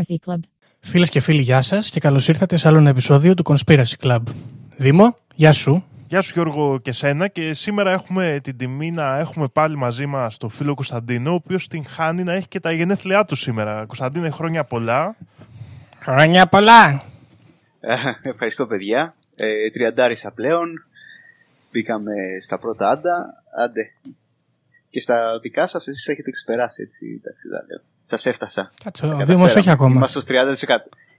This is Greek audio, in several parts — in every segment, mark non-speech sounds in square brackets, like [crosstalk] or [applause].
Conspiracy Club. Φίλες και φίλοι, γεια σας και καλώς ήρθατε σε άλλο ένα επεισόδιο του Conspiracy Club. Δήμο, γεια σου. Γεια σου Γιώργο και σένα και σήμερα έχουμε την τιμή να έχουμε πάλι μαζί μας τον φίλο Κωνσταντίνο ο οποίος την χάνει να έχει και τα γενέθλιά του σήμερα. Κωνσταντίνε χρόνια πολλά. Χρόνια πολλά. Ε, Ευχαριστώ παιδιά. Ε, τριαντάρισα πλέον. Μπήκαμε στα πρώτα άντα. Άντε. Και στα δικά σας εσείς έχετε ξεπεράσει έτσι. Εντάξει, δεν λέω. Σας έφτασα. Κάτσε, Τα ο καταφέραμε. Δήμος όχι ακόμα. Είμαστε στο 30%.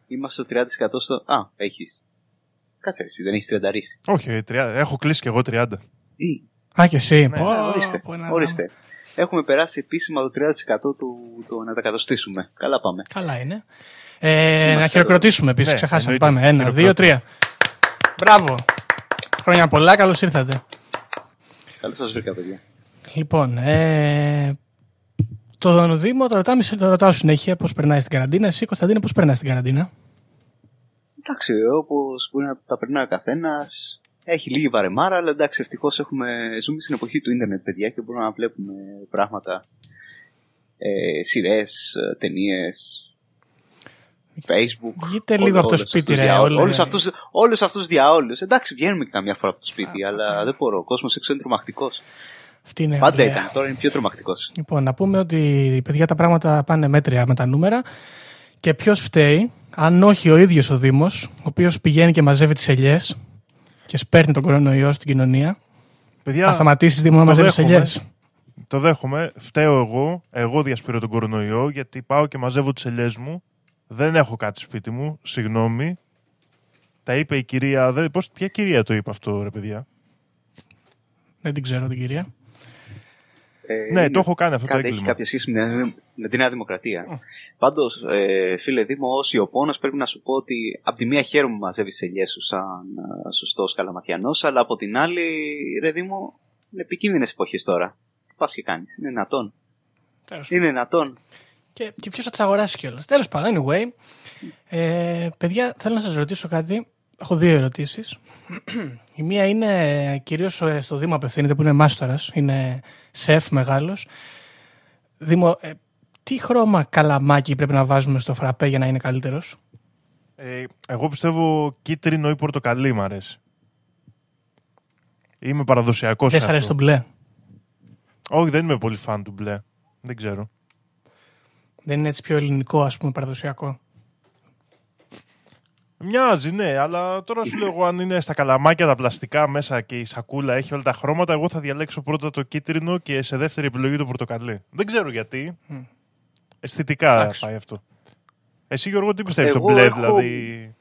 Είμαστε στο 30% στο... Α, έχεις. Κάτσε εσύ, δεν έχεις τριανταρίσει. Όχι, 30, έχω κλείσει και εγώ 30. Ή, Α, και εσύ. Ναι, Πω, ορίστε, πω, ένα ορίστε. Έχουμε περάσει επίσημα το 30% του, του να τα κατοστήσουμε. Καλά πάμε. Καλά είναι. Ε, να Είμαστε χειροκροτήσουμε επίσης. Ναι, Ξεχάσαμε. εννοείται. Πάμε. Ένα, δύο, τρία. Μπράβο. Χρόνια πολλά, καλώς ήρθατε. Καλώς σας βρήκα παιδιά. Λοιπόν, ε, τον Δήμο το ρωτάμε, το ρωτάω συνέχεια πώς περνάει στην καραντίνα. Εσύ, Κωνσταντίνε, πώς περνάει στην καραντίνα; Εντάξει, όπως μπορεί να τα περνάει ο καθένας. Έχει λίγη βαρεμάρα, αλλά εντάξει, ευτυχώς ζούμε στην εποχή του ίντερνετ, παιδιά, και μπορούμε να βλέπουμε πράγματα. Ε, Σειρές, ταινίες, Facebook. Βγείτε λίγο από το σπίτι, ρε, όλες. Όλους αυτού όλους αυτούς διαόλους. Εντάξει, βγαίνουμε και καμιά φορά από το σπίτι, αλλά δεν μπορώ. Ο κόσμος έξω είναι τρομακτικός. Αυτή είναι Πάντα ωραία. ήταν, τώρα είναι πιο τρομακτικός. Λοιπόν, να πούμε ότι παιδιά τα πράγματα πάνε μέτρια με τα νούμερα και ποιος φταίει, αν όχι ο ίδιος ο Δήμος, ο οποίος πηγαίνει και μαζεύει τις ελιές και σπέρνει τον κορονοϊό στην κοινωνία. Παιδιά, Θα σταματήσεις Δήμο να το μαζεύεις δέχομαι. ελιές; το δέχομαι. Φταίω εγώ. Εγώ διασπείρω τον κορονοϊό γιατί πάω και μαζεύω τις ελιές μου. Δεν έχω κάτι σπίτι μου. Συγγνώμη. Τα είπε η κυρία. Δεν, πώς, ποια κυρία το είπε αυτό, ρε παιδιά; Δεν την ξέρω την κυρία. Ε, Ναι, είναι- το έχω κάνει αυτό το κάτι, έχει έγκλημα. κάποια σχέση με, την- με τη Νέα Δημοκρατία. Πάντως, ε, φίλε Δήμο, ω Ιωπώνα πρέπει να σου πω ότι από τη μία χαίρομαι που μαζεύεις τι ελιές σου σαν σωστός καλαματιανός, αλλά από την άλλη, ρε Δήμο, είναι επικίνδυνες εποχές τώρα. Τι πας και κάνεις, είναι δυνατόν. Τέλος. Είναι δυνατόν. Και, και ποιος θα τις αγοράσει κιόλας. Τέλος πάντων, anyway. Ε, παιδιά, θέλω να σας ρωτήσω κάτι. Έχω δύο ερωτήσεις. Η μία είναι κυρίως στο Δήμο απευθύνεται που είναι μάστορας, είναι σεφ μεγάλος. Δήμο, ε, τι χρώμα καλαμάκι πρέπει να βάζουμε στο φραπέ για να είναι καλύτερος; Ε, εγώ πιστεύω κίτρινο ή πορτοκαλί μ' αρέσει. Είμαι παραδοσιακός. Δεν σ' αρέσει το μπλε; Όχι, δεν είμαι πολύ φαν του μπλε. Δεν ξέρω. Δεν είναι έτσι πιο ελληνικό, ας πούμε, παραδοσιακό; Μοιάζει, ναι, αλλά τώρα σου λέω εγώ αν είναι στα καλαμάκια τα πλαστικά μέσα και η σακούλα έχει όλα τα χρώματα, εγώ θα διαλέξω πρώτα το κίτρινο και σε δεύτερη επιλογή το πορτοκαλί. Δεν ξέρω γιατί. Αισθητικά Εντάξει. πάει αυτό. Εσύ Γιώργο τι πιστεύεις, το Εγώ μπλε έχω- δηλαδή;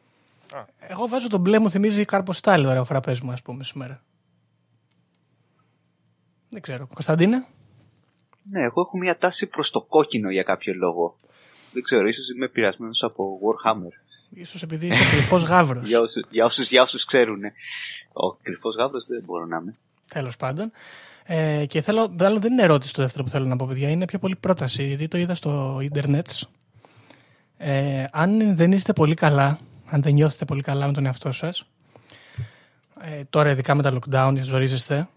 Εγώ βάζω το μπλε μου θυμίζει καρποστάλι τώρα ο φραπέ μου, ας πούμε, σήμερα. Δεν ξέρω. Κωνσταντίνε; Ναι, εγώ έχω μια τάση προς το κόκκινο για κάποιο λόγο. Δεν ξέρω, ίσως είμαι πειρασμένος από Warhammer. Ίσως επειδή είσαι κρυφός γάβρος. Για όσους, για όσους, για όσους ξέρουν. Ο κρυφός γάβρος δεν μπορώ να είμαι. Τέλος πάντων. Ε, και θέλω, άλλο δεν είναι ερώτηση το δεύτερο που θέλω να πω, παιδιά. Είναι πιο πολύ πρόταση, γιατί το είδα στο ίντερνετ. Ε, αν δεν είστε πολύ καλά, αν δεν νιώθετε πολύ καλά με τον εαυτό σας, ε, τώρα ειδικά με τα lockdown, ζορίζεστε,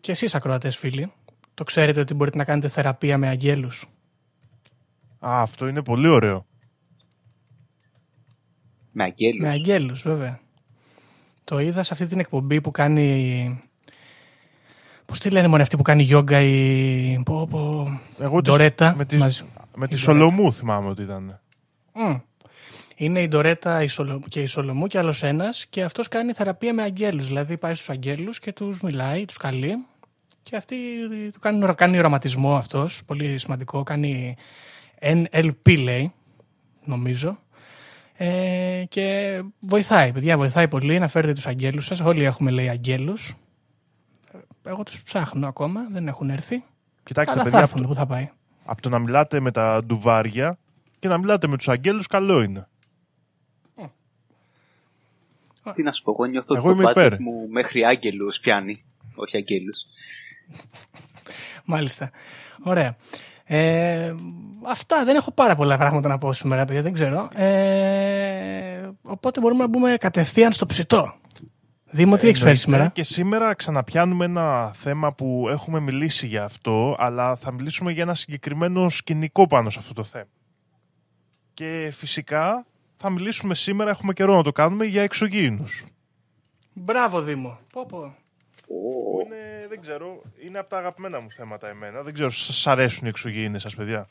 και εσείς ακροατές φίλοι, το ξέρετε ότι μπορείτε να κάνετε θεραπεία με αγγέλους. Α, αυτό είναι πολύ ωραίο. Με αγγέλους. Με αγγέλους, βέβαια. Το είδα σε αυτή την εκπομπή που κάνει. Πώς τη λένε μόνο αυτή που κάνει γιόγκα η. Πω, πω... Εγώ τις- Ντορέτα. με, τις, μαζί. με τη Η Σολομού θυμάμαι ότι ήταν. Μμ. Είναι η Ντορέτα η Σολο- και η Σολομού και άλλος ένας και αυτός κάνει θεραπεία με αγγέλους. Δηλαδή πάει στους αγγέλους και τους μιλάει, τους καλεί και αυτοί του κάνουν, κάνει οραματισμό αυτός. Πολύ σημαντικό. Κάνει NLP λέει, νομίζω. Ε, και βοηθάει, παιδιά, βοηθάει πολύ να φέρετε τους αγγέλους σας. Όλοι έχουμε λέει αγγέλους. Εγώ τους ψάχνω ακόμα, δεν έχουν έρθει. Κοιτάξτε, Αλλά θα παιδιά, έρθουν, από, πού θα πάει. από το να μιλάτε με τα ντουβάρια και να μιλάτε με τους αγγέλους, καλό είναι. Τι να σου πω, εγώ νιώθω Εγώ ότι το είμαι budget υπέρ. μου μέχρι άγγελους πιάνει. Όχι αγγέλους. Μάλιστα. Ωραία. Ε, αυτά. Δεν έχω πάρα πολλά πράγματα να πω σήμερα, παιδιά. Δεν ξέρω. Ε, οπότε μπορούμε να μπούμε κατευθείαν στο ψητό. Δήμο, τι έχεις φέρει Εννοείται. σήμερα; Και σήμερα ξαναπιάνουμε ένα θέμα που έχουμε μιλήσει για αυτό, αλλά θα μιλήσουμε για ένα συγκεκριμένο σκηνικό πάνω σε αυτό το θέμα. Και φυσικά θα μιλήσουμε σήμερα, έχουμε καιρό να το κάνουμε, για εξωγήινους. Μπράβο Δήμο. Πω, πω. Ω, Είναι, δεν ξέρω, είναι από τα αγαπημένα μου θέματα εμένα. Δεν ξέρω, σας αρέσουν οι εξωγήινες σας, παιδιά;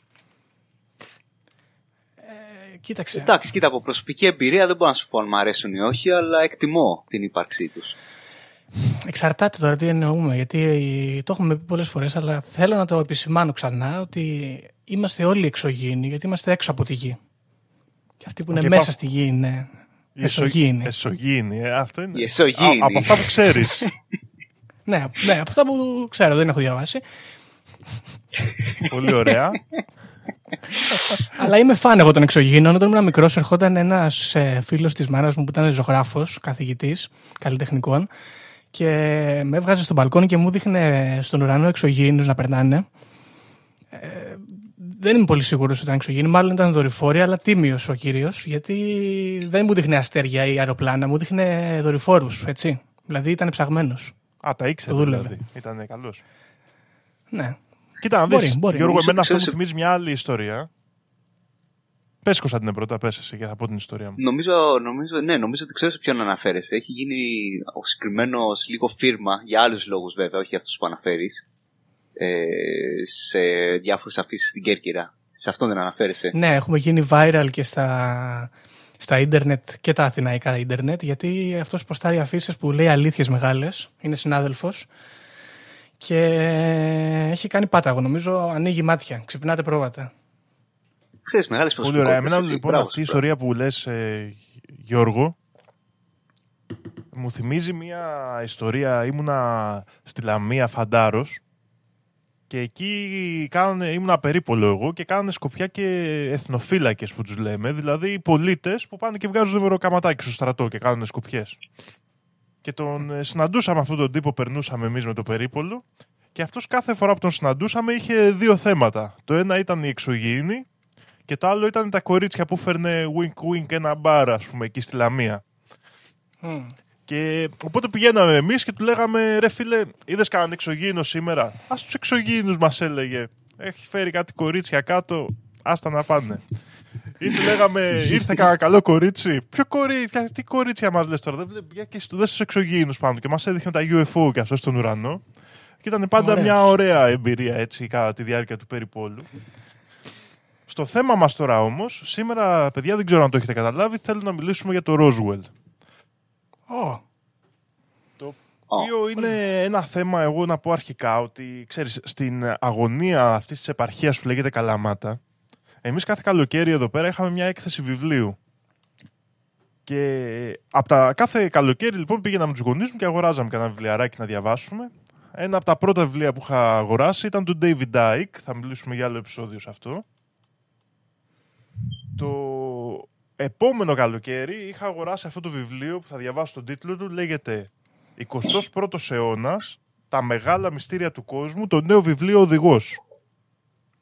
Ε, κοίταξε. Εντάξει, κοίτα, από προσωπική εμπειρία δεν μπορώ να σου πω αν μου αρέσουν ή όχι, αλλά εκτιμώ την ύπαρξή τους. Εξαρτάται τώρα τι εννοούμε, γιατί το έχουμε πει πολλές φορές, αλλά θέλω να το επισημάνω ξανά ότι είμαστε όλοι εξωγήινοι, γιατί είμαστε έξω από τη γη. Και αυτοί που είναι Και μέσα πά- στη γη είναι Η εσωγήινοι. Εσωγήινη, ε, αυτό είναι. Η εσωγήινη. Α, από αυτά που ξέρεις. [laughs] Ναι, ναι, από αυτά που ξέρω, δεν έχω διαβάσει. Πολύ ωραία. Αλλά είμαι φαν εγώ των εξωγήινων. Όταν ήμουν μικρός, ερχόταν ένας φίλος της μάνας μου που ήταν ζωγράφος, καθηγητής καλλιτεχνικών και με έβγαζε στο μπαλκόνι και μου δείχνε στον ουρανό εξωγήινους να περνάνε. Ε, δεν είμαι πολύ σίγουρος ότι ήταν εξωγήινοι, μάλλον ήταν δορυφόροι, αλλά τίμιος ο κύριος, γιατί δεν μου δείχνε αστέρια ή αεροπλάνα, μου δείχνε δορυφόρους, έτσι. Δηλαδή ήταν ψαγμένος. Α, τα ήξερε Το δούλευε. δηλαδή. Ήταν καλός. Ναι. Κοίτα, να Μπορεί, δεις, μπορεί. Γιώργο, Νομίζω εμένα αυτό μου ξέρεις- θυμίζει μια άλλη ιστορία. Πες Κωνσταντίνε πρώτα, πες εσύ και θα πω την ιστορία μου. Νομίζω, νομίζω, ναι, νομίζω ότι ξέρω σε ποιον αναφέρεσαι. Έχει γίνει ο συγκεκριμένος λίγο φίρμα, για άλλους λόγους βέβαια, όχι για αυτούς που αναφέρεις, ε, σε διάφορες αφήσεις στην Κέρκυρα. Σε αυτόν δεν αναφέρεσαι. Ναι, έχουμε γίνει viral και στα, στα ίντερνετ και τα αθηναϊκά ίντερνετ, γιατί αυτός ποστάρει αφήσεις που λέει αλήθειες μεγάλες, είναι συνάδελφος και έχει κάνει πάταγο. Νομίζω ανοίγει μάτια, ξυπνάτε πρόβατα. Ξέρεις, μεγάλες Πολύ ωραία. Εμένα προσωπικότητες, λοιπόν μπράβο αυτή η σου, ιστορία που λες ε, Γιώργο μου θυμίζει μια ιστορία, ήμουνα στη Λαμία Φαντάρος και εκεί κάνανε, ήμουνα περίπολο εγώ και κάνανε σκοπιά και εθνοφύλακες που τους λέμε, δηλαδή πολίτες που πάνε και βγάζουν δευτεροκαματάκι στο στρατό και κάνουν σκοπιές. Και τον ε, συναντούσαμε αυτόν τον τύπο, περνούσαμε εμείς με το περίπολο και αυτός κάθε φορά που τον συναντούσαμε είχε δύο θέματα. Το ένα ήταν η εξωγήινη και το άλλο ήταν τα κορίτσια που φέρνε wink wink ένα μπαρ, ας πούμε, εκεί στη Λαμία. Μμ. Και οπότε πηγαίναμε εμείς και του λέγαμε ρε φίλε, είδες κανέναν εξωγήινο σήμερα; Α τους εξωγήινους μας έλεγε. Έχει φέρει κάτι κορίτσια κάτω, άστα να πάνε. Ή του λέγαμε, ήρθε κανένα καλό κορίτσι; Ποιο κορίτσια, τι κορίτσια μας λες τώρα. Δεν βλέπει, για και στου δες τους εξωγήινους πάνω. Και μας έδειχνε τα UFO και αυτός στον ουρανό. Και ήταν πάντα Ωραίος. μια ωραία εμπειρία έτσι κατά τη διάρκεια του περιπόλου. Στο θέμα μας τώρα όμως, σήμερα, παιδιά, δεν ξέρω αν το έχετε καταλάβει, θέλω να μιλήσουμε για το Roswell. Ω, Το Ω, οποίο είναι ένα θέμα, εγώ να πω αρχικά, ότι ξέρεις, στην αγωνία αυτής της επαρχίας που λέγεται Καλαμάτα, εμείς κάθε καλοκαίρι εδώ πέρα είχαμε μια έκθεση βιβλίου. Και από τα κάθε καλοκαίρι λοιπόν πήγαινα με τους γονείς μου και αγοράζαμε κανένα βιβλιαράκι να διαβάσουμε. Ένα από τα πρώτα βιβλία που είχα αγοράσει ήταν του David Icke. Θα μιλήσουμε για άλλο επεισόδιο σε αυτό. Το επόμενο καλοκαίρι είχα αγοράσει αυτό το βιβλίο που θα διαβάσω τον τίτλο του. Λέγεται 21ος αιώνας, τα μεγάλα μυστήρια του κόσμου, το νέο βιβλίο Οδηγός.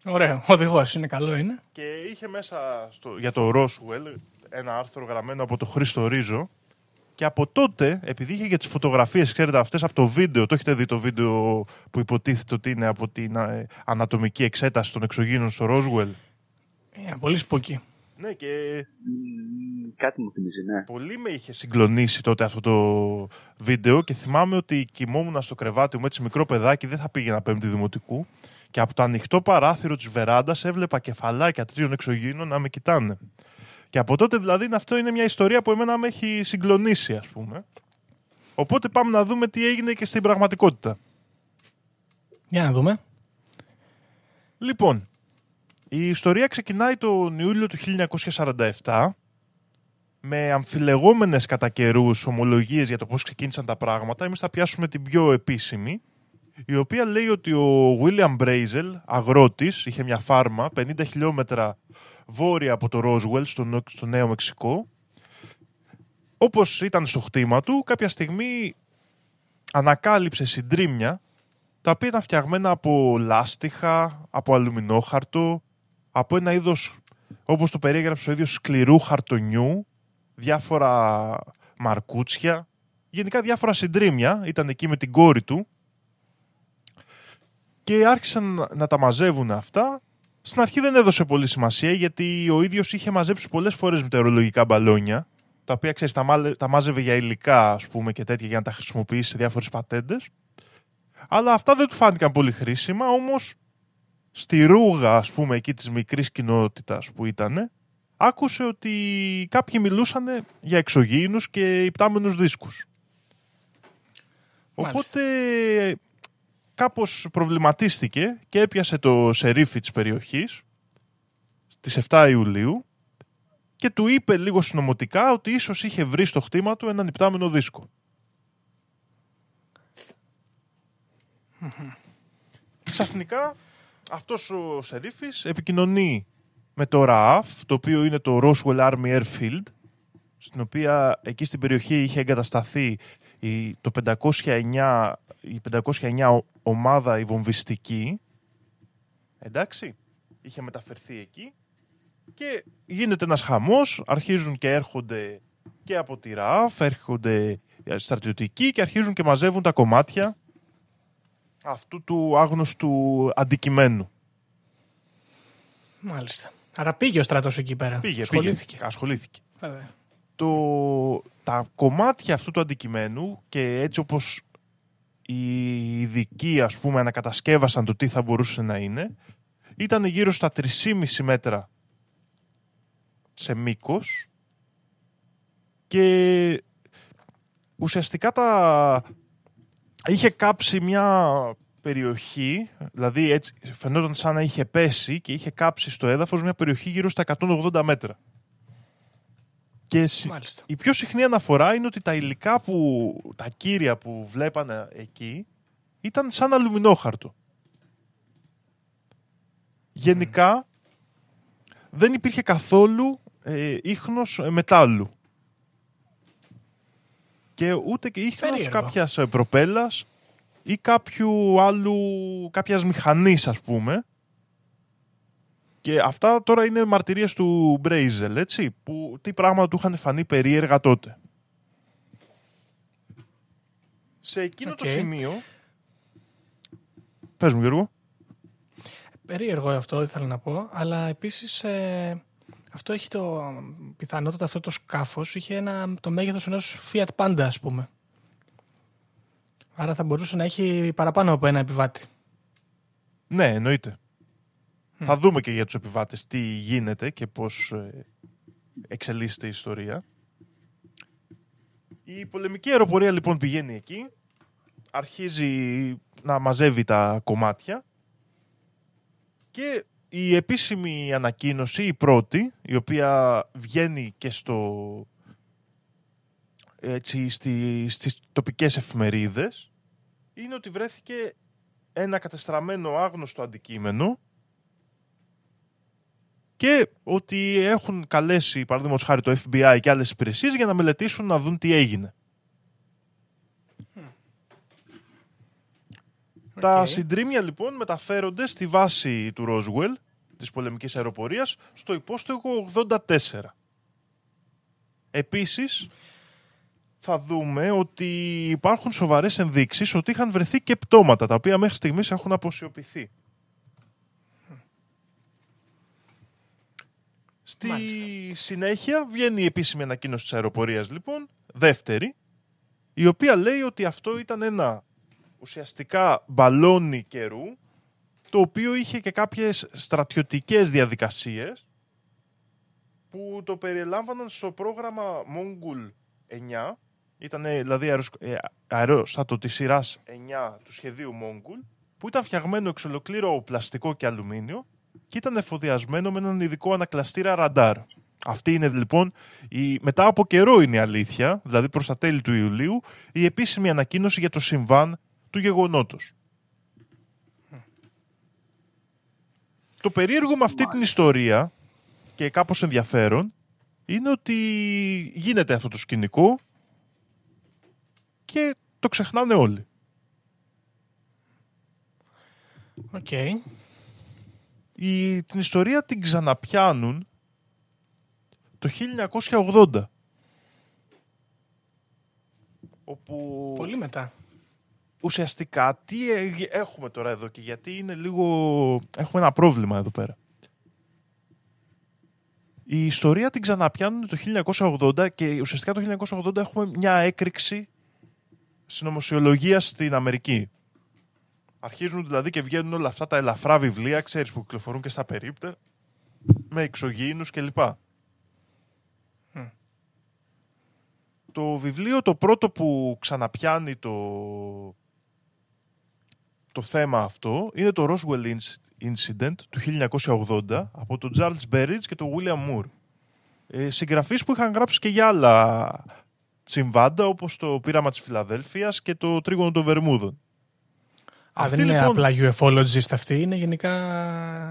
ωραίο. Οδηγός είναι καλό, είναι. Και είχε μέσα στο, για το Roswell ένα άρθρο γραμμένο από το Χρήστο Ρίζο. Και από τότε, επειδή είχε και τις φωτογραφίες, ξέρετε, αυτές από το βίντεο, το έχετε δει το βίντεο που υποτίθεται ότι είναι από την ε, ανατομική εξέταση των εξωγήνων στο Roswell; Ε, πολύ σπούκι. Ναι, και μ, κάτι μου θυμίζει, ναι. πολύ με είχε συγκλονίσει τότε αυτό το βίντεο και θυμάμαι ότι κοιμόμουν στο κρεβάτι μου έτσι μικρό παιδάκι, δεν θα πήγαινα πέμπτη δημοτικού και από το ανοιχτό παράθυρο της βεράντας έβλεπα κεφαλάκια τρίων εξωγήινων να με κοιτάνε. Και από τότε δηλαδή είναι- αυτό είναι μια ιστορία που εμένα με έχει συγκλονίσει ας πούμε. Οπότε πάμε να δούμε τι έγινε και στην πραγματικότητα. Για να δούμε. Λοιπόν, η ιστορία ξεκινάει τον Ιούλιο του 1947 με αμφιλεγόμενες κατά καιρούς ομολογίες για το πώς ξεκίνησαν τα πράγματα. Εμείς θα πιάσουμε την πιο επίσημη, η οποία λέει ότι ο William Brazel, αγρότης, είχε μια φάρμα 50 χιλιόμετρα βόρεια από το Roswell στο, Νο- στο Νέο Μεξικό. Όπως ήταν στο χτήμα του, κάποια στιγμή ανακάλυψε συντρίμια τα οποία ήταν φτιαγμένα από λάστιχα, από αλουμινόχαρτο, από ένα είδος, όπως το περιέγραψε ο ίδιος, σκληρού χαρτονιού, διάφορα μαρκούτσια, γενικά διάφορα συντρίμια, ήταν εκεί με την κόρη του και άρχισαν να- να τα μαζεύουν αυτά. Στην αρχή δεν έδωσε πολύ σημασία γιατί ο ίδιος είχε μαζέψει πολλές φορές μετεωρολογικά μπαλόνια τα οποία ξέρεις τα, μάλε- τα μάζευε για υλικά ας πούμε και τέτοια για να τα χρησιμοποιήσει σε διάφορες πατέντες. Αλλά αυτά δεν του φάνηκαν πολύ χρήσιμα όμως στη ρούγα ας πούμε εκεί της μικρής κοινότητας που ήταν άκουσε ότι κάποιοι μιλούσαν για εξωγήινους και υπτάμενους δίσκους. Μάλιστα. Οπότε κάπως προβληματίστηκε και έπιασε το σερίφι της περιοχής στις 7 Ιουλίου και του είπε λίγο συνωμοτικά ότι ίσως είχε βρει στο χτήμα του έναν υπτάμενο δίσκο. Ξαφνικά αυτός ο σερίφης επικοινωνεί με το RAF, το οποίο είναι το Roswell Army Airfield, στην οποία εκεί στην περιοχή είχε εγκατασταθεί η, το 509, η 509 ομάδα η βομβιστική. Εντάξει, είχε μεταφερθεί εκεί και γίνεται ένας χαμός, αρχίζουν και έρχονται και από τη ΡΑΦ, έρχονται στρατιωτικοί και αρχίζουν και μαζεύουν τα κομμάτια αυτού του άγνωστου αντικειμένου. Μάλιστα. Άρα πήγε ο στρατός εκεί πέρα. Πήγε, Ασχολήθηκε. πήγε, ασχολήθηκε. Βέβαια. το, τα κομμάτια αυτού του αντικειμένου και έτσι όπως οι ειδικοί ας πούμε ανακατασκεύασαν το τι θα μπορούσε να είναι ήταν γύρω στα 3,5 μέτρα σε μήκος και ουσιαστικά τα είχε κάψει μια περιοχή, δηλαδή έτσι φαινόταν σαν να είχε πέσει και είχε κάψει στο έδαφος μια περιοχή γύρω στα 180 μέτρα. Και συ- Μάλιστα. η πιο συχνή αναφορά είναι ότι τα υλικά που, τα κύρια που βλέπανε εκεί ήταν σαν αλουμινόχαρτο. Γενικά δεν υπήρχε καθόλου ε, ίχνος ε, μετάλλου. Και ούτε και ίχνος Περίεργο. κάποιας ε, προπέλας ή κάποιου άλλου, κάποιας μηχανής ας πούμε. Και αυτά τώρα είναι μαρτυρίες του Μπρέιζελ, έτσι, που τι πράγματα του είχαν φανεί περίεργα τότε. Σε εκείνο το Οκ. σημείο... Πες μου Γιώργο. Περίεργο αυτό ήθελα να πω, αλλά επίσης ε, αυτό έχει το πιθανότατα αυτό το σκάφος είχε ένα, το μέγεθος ενός Fiat Panda ας πούμε. Άρα θα μπορούσε να έχει παραπάνω από ένα επιβάτη. Ναι, εννοείται. Θα δούμε και για τους επιβάτες τι γίνεται και πώς ε, εξελίσσεται η ιστορία. Η πολεμική αεροπορία λοιπόν πηγαίνει εκεί, αρχίζει να μαζεύει τα κομμάτια και η επίσημη ανακοίνωση, η πρώτη, η οποία βγαίνει και στο, έτσι, στη, στις τοπικές εφημερίδες, είναι ότι βρέθηκε ένα κατεστραμμένο άγνωστο αντικείμενο και ότι έχουν καλέσει, παραδείγματος χάρη, το FBI και άλλες υπηρεσίες για να μελετήσουν να δουν τι έγινε. Τα Οκ. συντρίμια λοιπόν μεταφέρονται στη βάση του Roswell, της πολεμικής αεροπορίας, στο υπόστεγο 84. Επίσης, θα δούμε ότι υπάρχουν σοβαρές ενδείξεις ότι είχαν βρεθεί και πτώματα, τα οποία μέχρι στιγμής έχουν αποσιωπηθεί. Στη Μάλιστα. συνέχεια βγαίνει η επίσημη ανακοίνωση της αεροπορίας λοιπόν, δεύτερη, η οποία λέει ότι αυτό ήταν ένα ουσιαστικά μπαλόνι καιρού, το οποίο είχε και κάποιες στρατιωτικές διαδικασίες που το περιελάμβαναν στο πρόγραμμα Mongol 9, ήταν δηλαδή αεροσκ- ε, αερόστατο της σειράς 9 του σχεδίου Mongol, που ήταν φτιαγμένο εξ ολοκλήρου από πλαστικό και αλουμίνιο και ήταν εφοδιασμένο με έναν ειδικό ανακλαστήρα ραντάρ. Αυτή είναι λοιπόν, η, μετά από καιρό είναι η αλήθεια, δηλαδή προς τα τέλη του Ιουλίου, η επίσημη ανακοίνωση για το συμβάν του γεγονότος. Το περίεργο με αυτή την ιστορία και κάπως ενδιαφέρον είναι ότι γίνεται αυτό το σκηνικό και το ξεχνάνε όλοι. Οκ. Η, την ιστορία την ξαναπιάνουν το 1980. Όπου Πολύ μετά. Ουσιαστικά τι ε- έχουμε τώρα εδώ και γιατί είναι λίγο... Έχουμε ένα πρόβλημα εδώ πέρα. Η ιστορία την ξαναπιάνουν το 1980 και ουσιαστικά το 1980 έχουμε μια έκρηξη συνωμοσιολογίας στην Αμερική. Αρχίζουν δηλαδή και βγαίνουν όλα αυτά τα ελαφρά βιβλία, ξέρεις, που κυκλοφορούν και στα περίπτερα, με εξωγήινους κλπ. Το βιβλίο το πρώτο που ξαναπιάνει το, το θέμα αυτό είναι το Roswell Incident του 1980 από τον Charles Berridge και τον William Moore. Ε, συγγραφείς που είχαν γράψει και για άλλα συμβάντα όπως το πείραμα της Φιλαδέλφειας και το τρίγωνο των Βερμούδων. Α, δεν είναι λοιπόν- απλά UFOlogist αυτή, είναι γενικά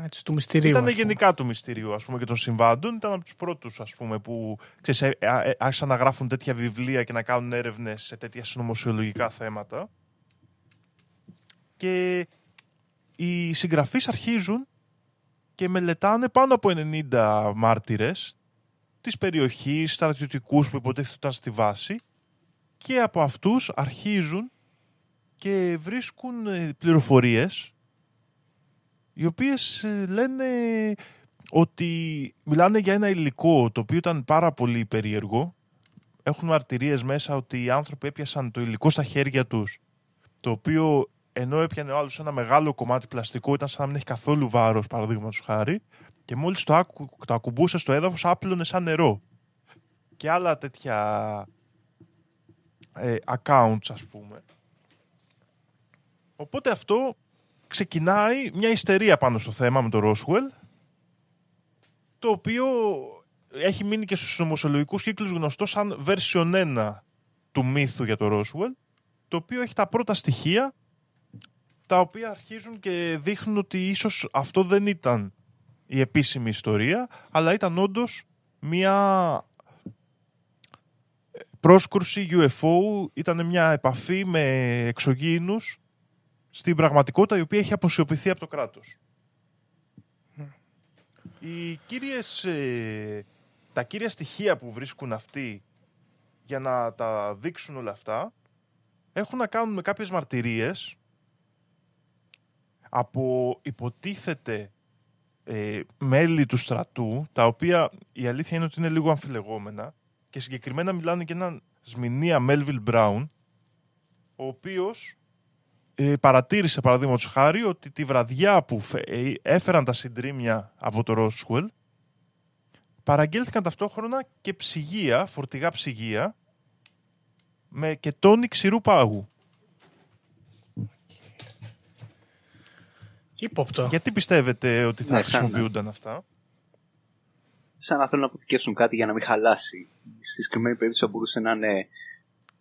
έτσι, του μυστηρίου. Ήταν ας πούμε. γενικά του μυστηρίου ας πούμε, και των συμβάντων. Ήταν από τους πρώτους που ξέρεις, ε, ε, ε, άρχισαν να γράφουν τέτοια βιβλία και να κάνουν έρευνες σε τέτοια συνωμοσιολογικά θέματα. Και οι συγγραφείς αρχίζουν και μελετάνε πάνω από 90 μάρτυρες της περιοχής, στρατιωτικούς που υποτίθεται ήταν στη βάση και από αυτούς αρχίζουν και βρίσκουν ε, πληροφορίες οι οποίες ε, λένε ότι μιλάνε για ένα υλικό το οποίο ήταν πάρα πολύ περίεργο. Έχουν μαρτυρίες μέσα ότι οι άνθρωποι έπιασαν το υλικό στα χέρια τους το οποίο ενώ έπιανε ο άλλος ένα μεγάλο κομμάτι πλαστικό ήταν σαν να μην έχει καθόλου βάρος παραδείγματος χάρη και μόλις το, άκου, το ακουμπούσε στο έδαφος άπλωνε σαν νερό. Και άλλα τέτοια ε, accounts ας πούμε. Οπότε αυτό ξεκινάει μια ιστερία πάνω στο θέμα με το Roswell το οποίο έχει μείνει και στους νομοσιολογικούς κύκλους γνωστός σαν version 1 του μύθου για το Roswell το οποίο έχει τα πρώτα στοιχεία τα οποία αρχίζουν και δείχνουν ότι ίσως αυτό δεν ήταν η επίσημη ιστορία αλλά ήταν όντως μια πρόσκρουση UFO, ήταν μια επαφή με εξωγήινους στην πραγματικότητα η οποία έχει αποσιωπηθεί από το κράτος. Οι κύριες, ε, τα κύρια στοιχεία που βρίσκουν αυτοί για να τα δείξουν όλα αυτά έχουν να κάνουν με κάποιες μαρτυρίες από υποτίθεται ε, μέλη του στρατού, τα οποία η αλήθεια είναι ότι είναι λίγο αμφιλεγόμενα και συγκεκριμένα μιλάνε και έναν Σμηνία Μέλβιλ Μπράουν, ο οποίος ε, παρατήρησε παραδείγματος χάρη ότι τη βραδιά που ε, έφεραν τα συντρίμια από το Ρόσουελ παραγγέλθηκαν ταυτόχρονα και ψυγεία, φορτηγά ψυγεία με και τόνι ξηρού πάγου. Υπόπτω. Γιατί πιστεύετε ότι θα Ναι, σαν να- χρησιμοποιούνταν αυτά; Σαν να θέλουν να αποθηκεύσουν κάτι για να μην χαλάσει. Στη συγκεκριμένη περίπτωση θα μπορούσε να είναι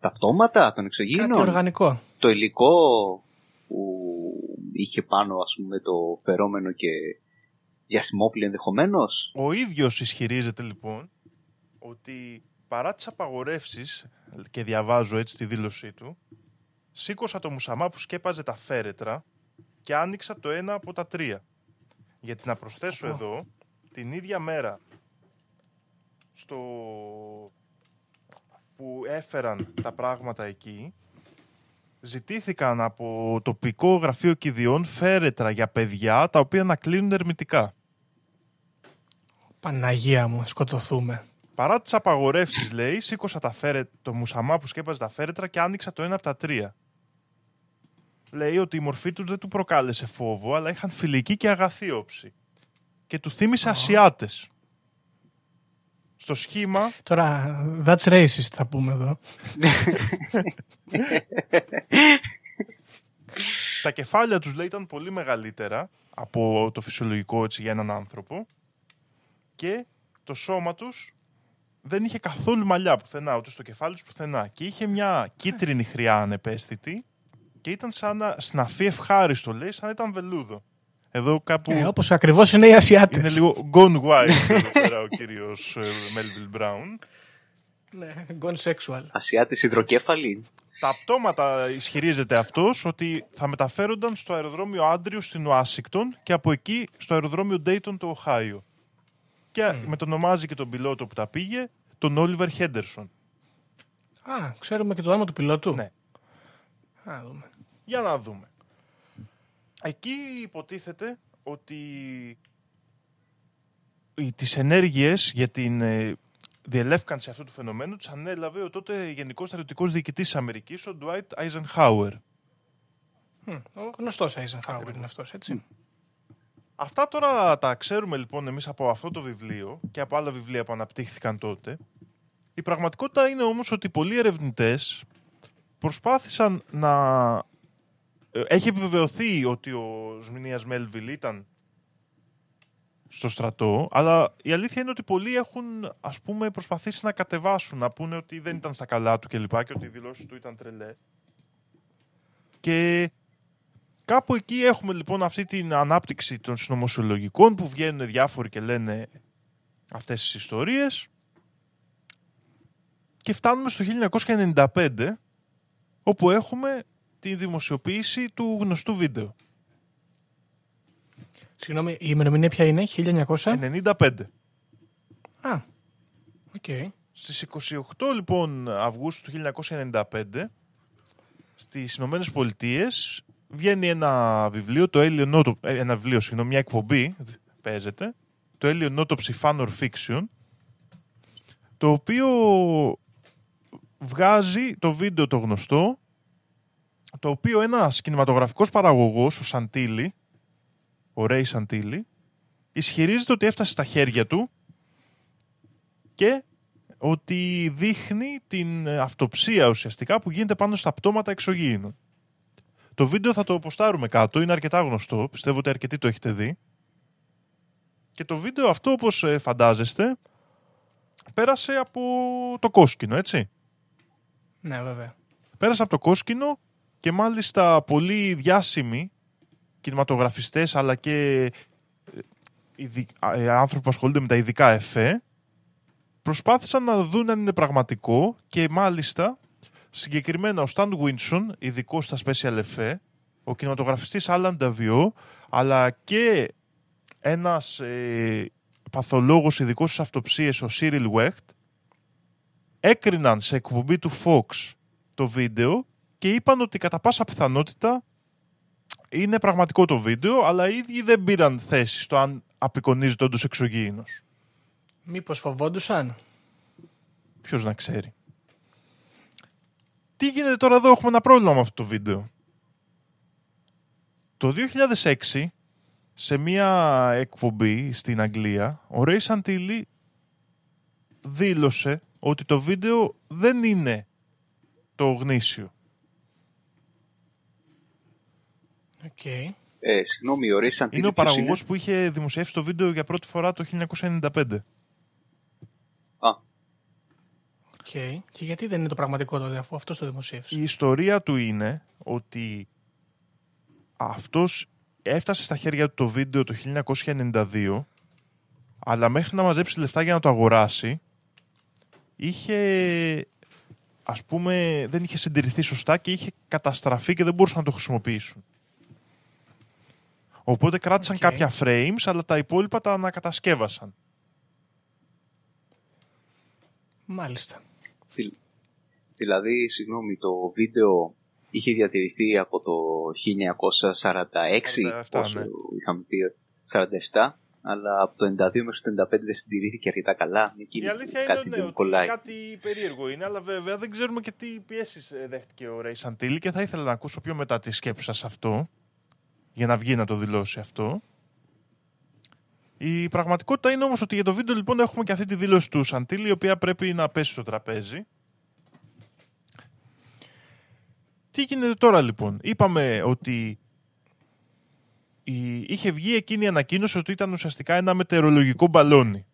τα πτώματα των Κάτι εξωγήινων, οργανικό. το υλικό που είχε πάνω ας πούμε το φερόμενο και διασημόπλη ενδεχομένως. Ο ίδιος ισχυρίζεται λοιπόν ότι παρά τις απαγορεύσεις και διαβάζω έτσι τη δήλωσή του σήκωσα το μουσαμά που σκέπαζε τα φέρετρα και άνοιξα το ένα από τα τρία. Γιατί να προσθέσω εδώ την ίδια μέρα στο που έφεραν τα πράγματα εκεί ζητήθηκαν από τοπικό γραφείο κηδιών φέρετρα για παιδιά τα οποία να κλείνουν ερμητικά. Παναγία μου, θα σκοτωθούμε. Παρά τις απαγορεύσεις, λέει, σήκωσα τα φέρε, το μουσαμά που σκέπαζε τα φέρετρα και άνοιξα το ένα από τα τρία. Λέει ότι η μορφή τους δεν του προκάλεσε φόβο, αλλά είχαν φιλική και αγαθή όψη. Και του θύμισε Ασιάτες. Στο σχήμα, Τώρα, that's racist θα πούμε εδώ. τα κεφάλια τους λέει ήταν πολύ μεγαλύτερα από το φυσιολογικό έτσι για έναν άνθρωπο και το σώμα τους δεν είχε καθόλου μαλλιά πουθενά, ούτε στο κεφάλι τους πουθενά. Και είχε μια κίτρινη χρειά ανεπαίσθητη και ήταν σαν να σναφεί ευχάριστο, λέει, σαν να ήταν βελούδο. Εδώ κάπου Ε, όπως ακριβώς είναι οι Ασιάτες. είναι λίγο gone wild εδώ πέρα ο κύριος Melville Brown. Ναι, gone sexual. Ασιάτες υδροκέφαλοι. Τα πτώματα ισχυρίζεται αυτός ότι θα μεταφέρονταν στο αεροδρόμιο Άντριου στην Ουάσιγκτον και από εκεί στο αεροδρόμιο Ντέιτον το Οχάιο. Και με τον ονομάζει και τον πιλότο που τα πήγε, τον Όλιβερ Χέντερσον. Α, ξέρουμε και το όνομα του πιλότου. Ναι. Α, δούμε. Για να δούμε. Εκεί υποτίθεται ότι οι- τις ενέργειες για την ε, διελεύκανση αυτού του φαινομένου τις ανέλαβε ο τότε Γενικός Στρατιωτικός Διοικητής της Αμερικής, ο Dwight Eisenhower. Μμ, Ο γνωστός Eisenhower είναι αυτός, έτσι. Αυτά τώρα τα ξέρουμε λοιπόν εμείς από αυτό το βιβλίο και από άλλα βιβλία που αναπτύχθηκαν τότε. Η πραγματικότητα είναι όμως ότι πολλοί ερευνητές προσπάθησαν να... ε, Έχει επιβεβαιωθεί ότι ο Σμινίας Μέλβιλ ήταν στο στρατό, αλλά η αλήθεια είναι ότι πολλοί έχουν ας πούμε προσπαθήσει να κατεβάσουν, να πούνε ότι δεν ήταν στα καλά του κλπ. Και, ότι οι δηλώσεις του ήταν τρελές. Και Κάπου εκεί έχουμε λοιπόν αυτή την ανάπτυξη των συνωμοσιολογικών που βγαίνουν διάφοροι και λένε αυτές τις ιστορίες και φτάνουμε στο 1995 όπου έχουμε τη δημοσιοποίηση του γνωστού βίντεο. Συγγνώμη, η ημερομηνία ποια είναι, 1900. 95. Α, οκ. Στις 28 λοιπόν Αυγούστου του 1995 στις Ηνωμένες Πολιτείες βγαίνει ένα βιβλίο, το Alien Autopsy, ε, ένα βιβλίο, συγγνώμη, μια εκπομπή παίζεται, το Alien Autopsy Fan or Fiction, το οποίο βγάζει το βίντεο το γνωστό, το οποίο ένας κινηματογραφικός παραγωγός, ο Σαντίλη, ο Ρέι Σαντίλη, ισχυρίζεται ότι έφτασε στα χέρια του και ότι δείχνει την αυτοψία ουσιαστικά που γίνεται πάνω στα πτώματα εξωγήινων. Το βίντεο θα το ποστάρουμε κάτω, είναι αρκετά γνωστό, πιστεύω ότι αρκετοί το έχετε δει. Και το βίντεο αυτό, όπως ε, φαντάζεστε, πέρασε από το κόσκινο, έτσι. Ναι, βέβαια. Πέρασε από το κόσκινο και μάλιστα πολύ διάσημοι κινηματογραφιστές αλλά και ε, ειδι- α, ε, άνθρωποι που ασχολούνται με τα ειδικά εφέ προσπάθησαν να δουν αν είναι πραγματικό και μάλιστα συγκεκριμένα ο Stan Winston, ειδικός στα special effect, ο κινηματογραφιστής Alan Davio, αλλά και ένας ε, παθολόγος ειδικός στις αυτοψίες, ο Cyril Wecht, έκριναν σε εκπομπή του Fox το βίντεο και είπαν ότι κατά πάσα πιθανότητα είναι πραγματικό το βίντεο, αλλά οι ίδιοι δεν πήραν θέση στο αν απεικονίζεται όντως εξωγήινος. Μήπως φοβόντουσαν; Ποιος να ξέρει. Τι γίνεται τώρα εδώ, έχουμε ένα πρόβλημα με αυτό το βίντεο. Το 2006, σε μία εκπομπή στην Αγγλία, ο Ray Santilli δήλωσε ότι το βίντεο δεν είναι το γνήσιο. Οκ. Ε, συγγνώμη, ο Ray Είναι ο παραγωγός που είχε δημοσιεύσει το βίντεο για πρώτη φορά το 1995. Α, Οκ. Και γιατί δεν είναι το πραγματικό τότε, αφού αυτός το δημοσίευσε; Η ιστορία του είναι ότι αυτός έφτασε στα χέρια του το βίντεο το 1992 αλλά μέχρι να μαζέψει λεφτά για να το αγοράσει είχε ας πούμε δεν είχε συντηρηθεί σωστά και είχε καταστραφεί και δεν μπορούσαν να το χρησιμοποιήσουν. Οπότε κράτησαν Οκ. κάποια frames αλλά τα υπόλοιπα τα ανακατασκεύασαν. Μάλιστα. δη- δηλαδή, συγγνώμη, το βίντεο είχε διατηρηθεί από το 1946, 47, όσο ναι. είχαμε πει, 47, αλλά από το 92 μέχρι το 95 δεν συντηρήθηκε αρκετά καλά. Εκεί Η αλήθεια είναι κάτι ναι, δεν ότι κολλάει. κάτι περίεργο είναι, αλλά βέβαια δεν ξέρουμε και τι πιέσεις δέχτηκε ο Ρέι Σαντήλη και θα ήθελα να ακούσω πιο μετά τη σκέψη σας σε αυτό, για να βγει να το δηλώσει αυτό. Η πραγματικότητα είναι όμως ότι για το βίντεο λοιπόν έχουμε και αυτή τη δήλωση του Σαντήλη, η οποία πρέπει να πέσει στο τραπέζι. Τι γίνεται τώρα λοιπόν; Είπαμε ότι η- είχε βγει εκείνη η ανακοίνωση ότι ήταν ουσιαστικά ένα μετεωρολογικό μπαλόνι.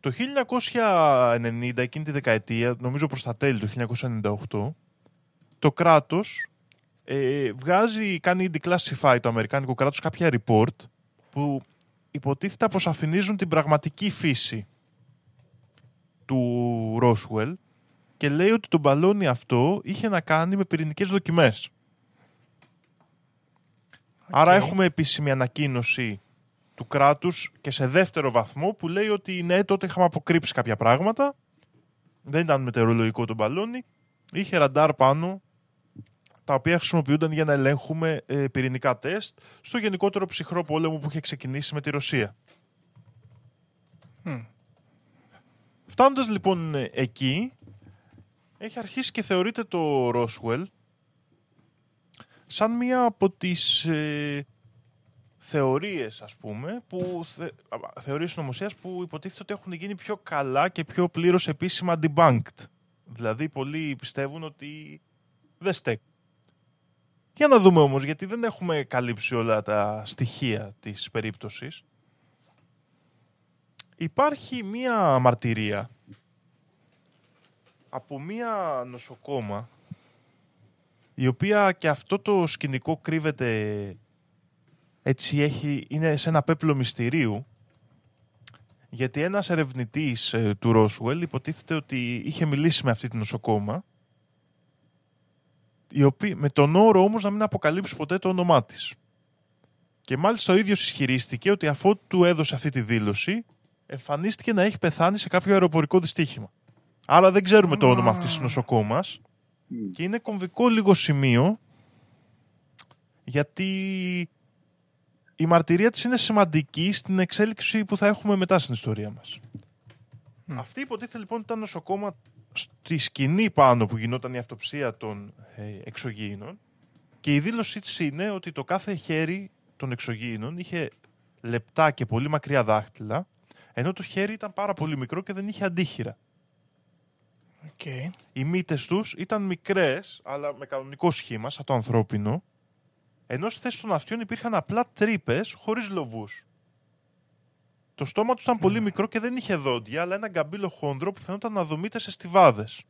Το 1990, εκείνη τη δεκαετία, νομίζω προς τα τέλη του 1998, το κράτος ε, βγάζει, κάνει declassify το αμερικάνικο κράτος κάποια report που υποτίθεται αποσαφηνίζουν την πραγματική φύση του Roswell και λέει ότι το μπαλόνι αυτό είχε να κάνει με πυρηνικές δοκιμές. Άρα Οκ. έχουμε επίσημη ανακοίνωση του κράτους και σε δεύτερο βαθμό που λέει ότι ναι, τότε είχαμε αποκρύψει κάποια πράγματα. Δεν ήταν μετεωρολογικό το μπαλόνι. Είχε ραντάρ πάνω τα οποία χρησιμοποιούνταν για να ελέγχουμε ε, πυρηνικά τεστ στο γενικότερο ψυχρό πόλεμο που είχε ξεκινήσει με τη Ρωσία. Mm. Φτάνοντας λοιπόν ε, εκεί, έχει αρχίσει και θεωρείται το Roswell σαν μία από τις ε, θεωρίες, ας πούμε, που, θε, θεωρίες νομοσίας που υποτίθεται ότι έχουν γίνει πιο καλά και πιο πλήρως επίσημα debunked. Δηλαδή, πολλοί πιστεύουν ότι δεν στέκει. Για να δούμε όμως, γιατί δεν έχουμε καλύψει όλα τα στοιχεία της περίπτωσης. Υπάρχει μία μαρτυρία από μία νοσοκόμα η οποία και αυτό το σκηνικό κρύβεται έτσι έχει, είναι σε ένα πέπλο μυστηρίου γιατί ένας ερευνητής ε, του Ρόσουελ υποτίθεται ότι είχε μιλήσει με αυτή την νοσοκόμα η οποία, με τον όρο όμως να μην αποκαλύψει ποτέ το όνομά της. Και μάλιστα ο ίδιος ισχυρίστηκε ότι αφού του έδωσε αυτή τη δήλωση εμφανίστηκε να έχει πεθάνει σε κάποιο αεροπορικό δυστύχημα. Άρα δεν ξέρουμε το όνομα αυτής της νοσοκόμας και είναι κομβικό λίγο σημείο γιατί η μαρτυρία της είναι σημαντική στην εξέλιξη που θα έχουμε μετά στην ιστορία μας. Αυτή υποτίθεται λοιπόν ήταν νοσοκόμα στη σκηνή πάνω που γινόταν η αυτοψία των ε, εξωγήινων και η δήλωσή της είναι ότι το κάθε χέρι των εξωγήινων είχε λεπτά και πολύ μακριά δάχτυλα ενώ το χέρι ήταν πάρα πολύ μικρό και δεν είχε αντίχειρα. Okay. Οι μύτες τους ήταν μικρές αλλά με κανονικό σχήμα σαν το ανθρώπινο ενώ στη θέση των αυτιών υπήρχαν απλά τρύπες χωρίς λοβούς. Το στόμα του ήταν πολύ μικρό και δεν είχε δόντια, αλλά ένα γκαμπίλο χόνδρο που φαινόταν να δομείται σε στιβάδες.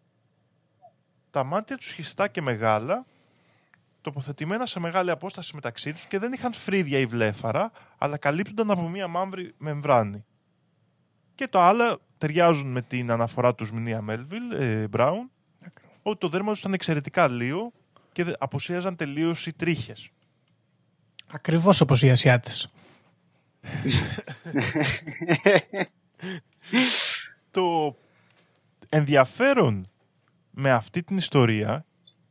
Τα μάτια τους χιστά και μεγάλα, τοποθετημένα σε μεγάλη απόσταση μεταξύ τους και δεν είχαν φρύδια ή βλέφαρα, αλλά καλύπτονταν από μία μαύρη μεμβράνη. Και το άλλο ταιριάζουν με την αναφορά τους Μινία Μέλβιλ, ε, Μπράουν, ότι το δέρμα τους ήταν εξαιρετικά λίο και αποσίαζαν τελείως οι τρίχες. Ακριβώς όπως οι Ασιάτες. Το ενδιαφέρον με αυτή την ιστορία,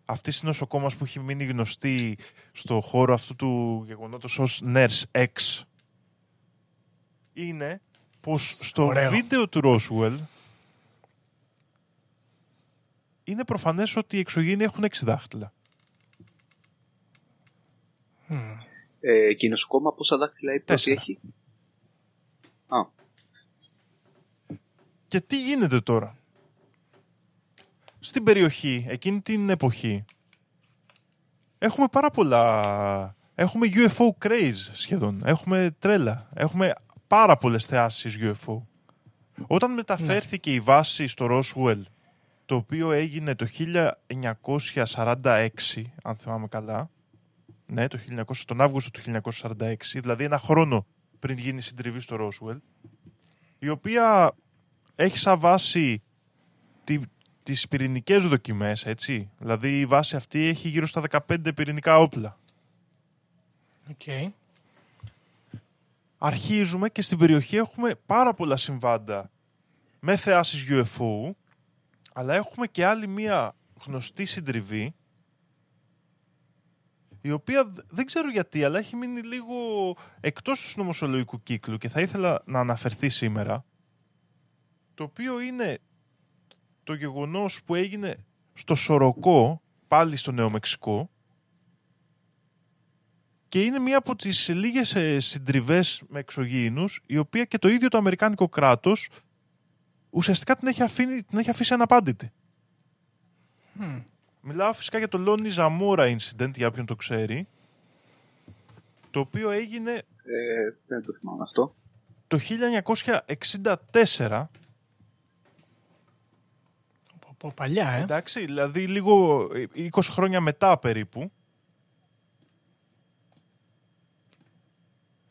αυτή της νοσοκόμας που έχει μείνει γνωστή στο χώρο αυτού του γεγονότος ως Nurse X, είναι πως στο βίντεο του Roswell είναι προφανές ότι οι εξωγήινοι έχουν έξι δάχτυλα. Ε, και η νοσοκόμα πόσα δάχτυλα είπες ότι έχει; Α. Και τι γίνεται τώρα; Στην περιοχή, εκείνη την εποχή, έχουμε πάρα πολλά... Έχουμε UFO craze σχεδόν. Έχουμε τρέλα. Έχουμε πάρα πολλές θεάσεις UFO. Όταν μεταφέρθηκε η βάση στο Roswell, το οποίο έγινε το 1946, αν θυμάμαι καλά, ναι, το 1900, τον Αύγουστο του 1946, δηλαδή ένα χρόνο πριν γίνει η συντριβή στο Ρόσουελ, η οποία έχει σαν βάση τι τις πυρηνικές δοκιμές, έτσι. Δηλαδή η βάση αυτή έχει γύρω στα 15 πυρηνικά όπλα. Okay. Αρχίζουμε και στην περιοχή έχουμε πάρα πολλά συμβάντα με θεάσεις UFO, αλλά έχουμε και άλλη μία γνωστή συντριβή η οποία δεν ξέρω γιατί, αλλά έχει μείνει λίγο εκτός του νομοσολογικού κύκλου και θα ήθελα να αναφερθεί σήμερα, το οποίο είναι το γεγονός που έγινε στο Σοροκό, πάλι στο Νέο Μεξικό, και είναι μία από τις λίγες ε, συντριβές με εξωγήινους, η οποία και το ίδιο το Αμερικάνικο κράτος ουσιαστικά την έχει, αφήνει, την έχει αφήσει αναπάντητη. Μιλάω φυσικά για το Λόνι Ζαμόρα incident, για όποιον το ξέρει. Το οποίο έγινε. Ε, δεν το θυμάμαι αυτό. Το 1964. Από παλιά, ε. Εντάξει, δηλαδή λίγο 20 χρόνια μετά περίπου.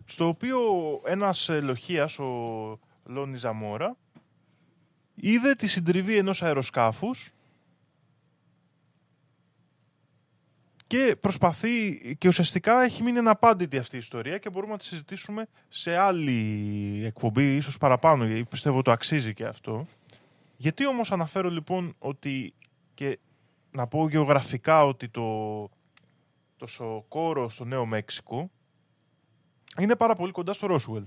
Στο οποίο ένας λοχίας, ο Λόνι Ζαμόρα, είδε τη συντριβή ενός αεροσκάφους και προσπαθεί και ουσιαστικά έχει μείνει αναπάντητη αυτή η ιστορία και μπορούμε να τη συζητήσουμε σε άλλη εκπομπή, ίσως παραπάνω, γιατί πιστεύω το αξίζει και αυτό. Γιατί όμως αναφέρω λοιπόν ότι και να πω γεωγραφικά ότι το το Σοκόρο στο Νέο Μέξικο, είναι πάρα πολύ κοντά στο Ρόσουελ.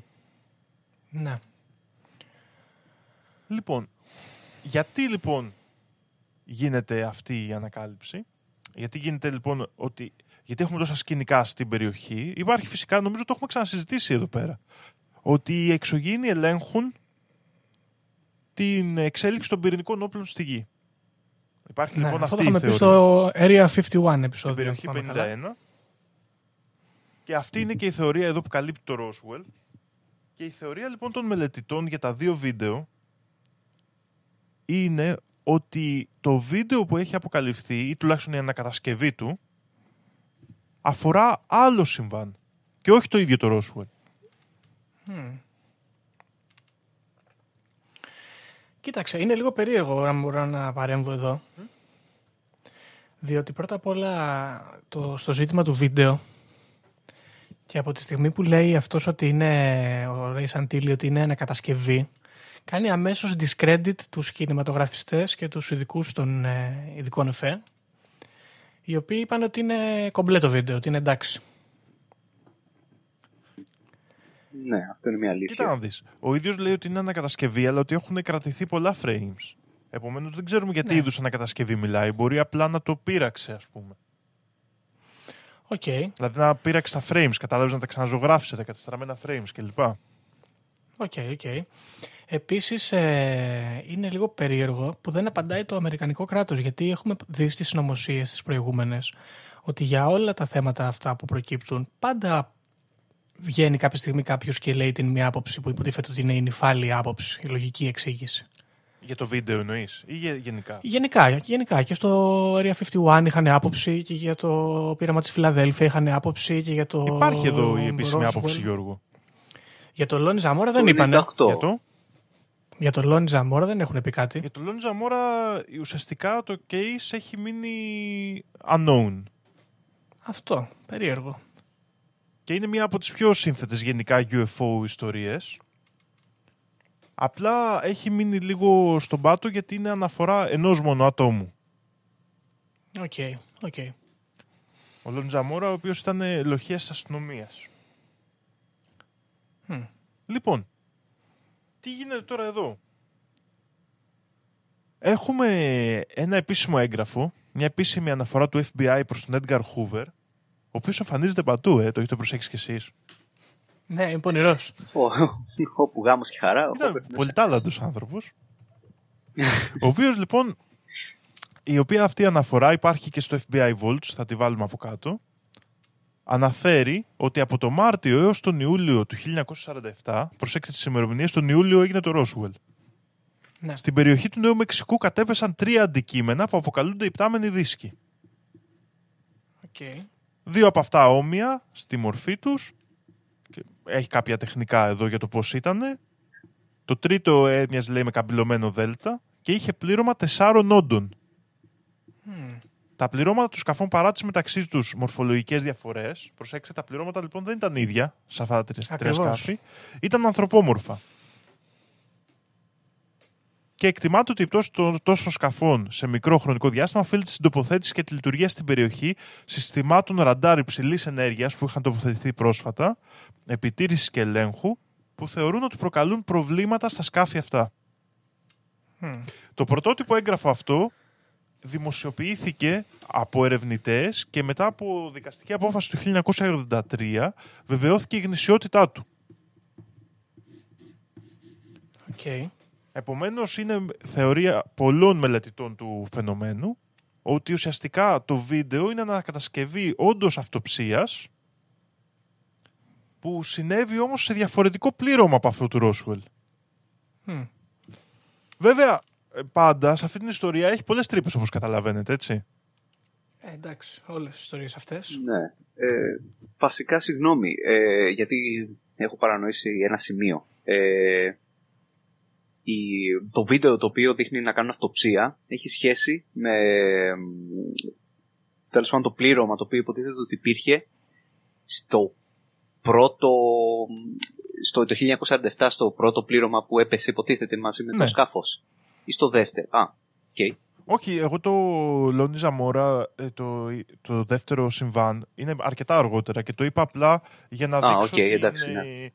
Ναι. Λοιπόν, γιατί λοιπόν γίνεται αυτή η ανακάλυψη, γιατί γίνεται λοιπόν ότι. Γιατί έχουμε τόσα σκηνικά στην περιοχή. Υπάρχει φυσικά, νομίζω το έχουμε ξανασυζητήσει εδώ πέρα, ότι οι εξωγήινοι ελέγχουν την εξέλιξη των πυρηνικών όπλων στη γη. Υπάρχει ναι, λοιπόν αυτό αυτή το η είχαμε πει θεωρία. στο Area 51 στην επεισόδιο. περιοχή αν θυμάμαι 51. καλά. Και αυτή είναι και η θεωρία εδώ που καλύπτει το Roswell. Και η θεωρία λοιπόν των μελετητών για τα δύο βίντεο είναι ότι το βίντεο που έχει αποκαλυφθεί ή τουλάχιστον η ανακατασκευή του αφορά άλλο συμβάν και όχι το ίδιο το Roswell. Κοίταξε, είναι λίγο περίεργο αν μπορώ να παρέμβω εδώ. Διότι πρώτα απ' όλα το, στο ζήτημα του βίντεο και από τη στιγμή που λέει αυτός ότι είναι ο Ray Santilli ότι είναι ανακατασκευή κάνει αμέσως discredit τους κινηματογραφιστές και τους ειδικούς των ε, ειδικών εφέ οι οποίοι είπαν ότι είναι κομπλέ βίντεο, ότι είναι εντάξει. Ναι, αυτό είναι μια αλήθεια. Κοίτα να δεις. Ο ίδιος λέει ότι είναι ανακατασκευή αλλά ότι έχουν κρατηθεί πολλά frames. Επομένως δεν ξέρουμε για τι Ναι. είδους ανακατασκευή μιλάει. Μπορεί απλά να το πείραξε ας πούμε. Οκ. Δηλαδή να πείραξε τα frames, κατάλαβες να τα ξαναζωγράφησε τα καταστραμμένα frames κλπ. OK, OK. Επίσης ε, είναι λίγο περίεργο που δεν απαντάει το Αμερικανικό κράτος γιατί έχουμε δει στις συνωμοσίες τις προηγούμενες ότι για όλα τα θέματα αυτά που προκύπτουν πάντα βγαίνει κάποια στιγμή κάποιος και λέει την μία άποψη που υποτίθεται ότι είναι η νυφάλη άποψη, η λογική εξήγηση. Για το βίντεο εννοείς ή γε- γενικά; Γενικά, γενικά και στο Area 51 είχαν άποψη και για το πείραμα της Φιλαδέλφια είχαν άποψη και για το Υπάρχει εδώ η επίσημη Roswell. άποψη Γιώργο. Για το Λόνι Ζαμόρα Το δεν είπανε. 98. Για το, Για το Λόνι Ζαμόρα δεν έχουν πει κάτι. για το Λόνι Ζαμόρα ουσιαστικά το case έχει μείνει unknown. Αυτό, περίεργο. Και είναι μία από τις πιο σύνθετες γενικά UFO ιστορίες. Απλά έχει μείνει λίγο στον πάτο γιατί είναι αναφορά ενός μόνο ατόμου. OK, OK. Ο Λόνι Ζαμόρα, ο οποίος ήταν λοχείας της αστυνομίας. Μμ. Λοιπόν, τι γίνεται τώρα εδώ; Έχουμε ένα επίσημο έγγραφο, μια επίσημη αναφορά του FBI προς τον Edgar Hoover, ο οποίος εμφανίζεται παντού, ε, το έχετε προσέξει κι εσείς. Ναι, είναι πονηρός. Ο- Όπου γάμος και χαρά. Ήταν οπότε- πολυτάλαντος άνθρωπος. ο οποίος λοιπόν, η οποία αυτή αναφορά υπάρχει και στο FBI Vaults, θα τη βάλουμε από κάτω, αναφέρει ότι από το Μάρτιο έως τον Ιούλιο του 1947, προσέξτε τις ημερομηνίες, τον Ιούλιο έγινε το Roswell. Ναι. Στην περιοχή του Νέου Μεξικού κατέπεσαν τρία αντικείμενα που αποκαλούνται υπτάμενοι δίσκοι. Οκ. Δύο από αυτά όμοια στη μορφή τους. Και έχει κάποια τεχνικά εδώ για το πώς ήταν. Το τρίτο έμοιαζε λέει με καμπυλωμένο δέλτα και είχε πλήρωμα τεσσάρων όντων. Μμ. Τα πληρώματα των σκαφών παρά τις μεταξύ τους μορφολογικές διαφορές, προσέξτε, τα πληρώματα λοιπόν δεν ήταν ίδια σε αυτά τα τρία- τρία Ακριβώς. σκάφη, ήταν ανθρωπόμορφα. Και εκτιμάται ότι η πτώση των τόσων σκαφών σε μικρό χρονικό διάστημα οφείλεται στην τοποθέτηση και τη λειτουργία στην περιοχή συστημάτων ραντάρ υψηλής ενέργειας που είχαν τοποθετηθεί πρόσφατα, επιτήρησης και ελέγχου, που θεωρούν ότι προκαλούν προβλήματα στα σκάφη αυτά. Μμ. Το πρωτότυπο έγγραφο αυτό δημοσιοποιήθηκε από ερευνητές και μετά από δικαστική απόφαση του 1983 βεβαιώθηκε η γνησιότητά του. Οκ. Επομένως είναι θεωρία πολλών μελετητών του φαινομένου ότι ουσιαστικά το βίντεο είναι ανακατασκευή όντως αυτοψίας που συνέβη όμως σε διαφορετικό πλήρωμα από αυτό του Ρόσουελ. Μμ. Βέβαια, ε, πάντα σε αυτή την ιστορία έχει πολλές τρύπες όπως καταλαβαίνετε, έτσι. Ε, εντάξει, όλες τις ιστορίες αυτές. Ναι. Ε, βασικά, συγγνώμη, ε, γιατί έχω παρανοήσει ένα σημείο. Ε, η, το βίντεο το οποίο δείχνει να κάνουν αυτοψία έχει σχέση με τέλος πάντων το πλήρωμα το οποίο υποτίθεται ότι υπήρχε στο πρώτο στο, το 1947 στο πρώτο πλήρωμα που έπεσε υποτίθεται μαζί με Ναι. το σκάφος ή στο δεύτερο. Α, οκ. Όχι, εγώ το Λόνι Ζαμόρα, ε, το, το δεύτερο συμβάν, είναι αρκετά αργότερα και το είπα απλά για να Α, δείξω οκ, ότι εντάξει, είναι- ναι.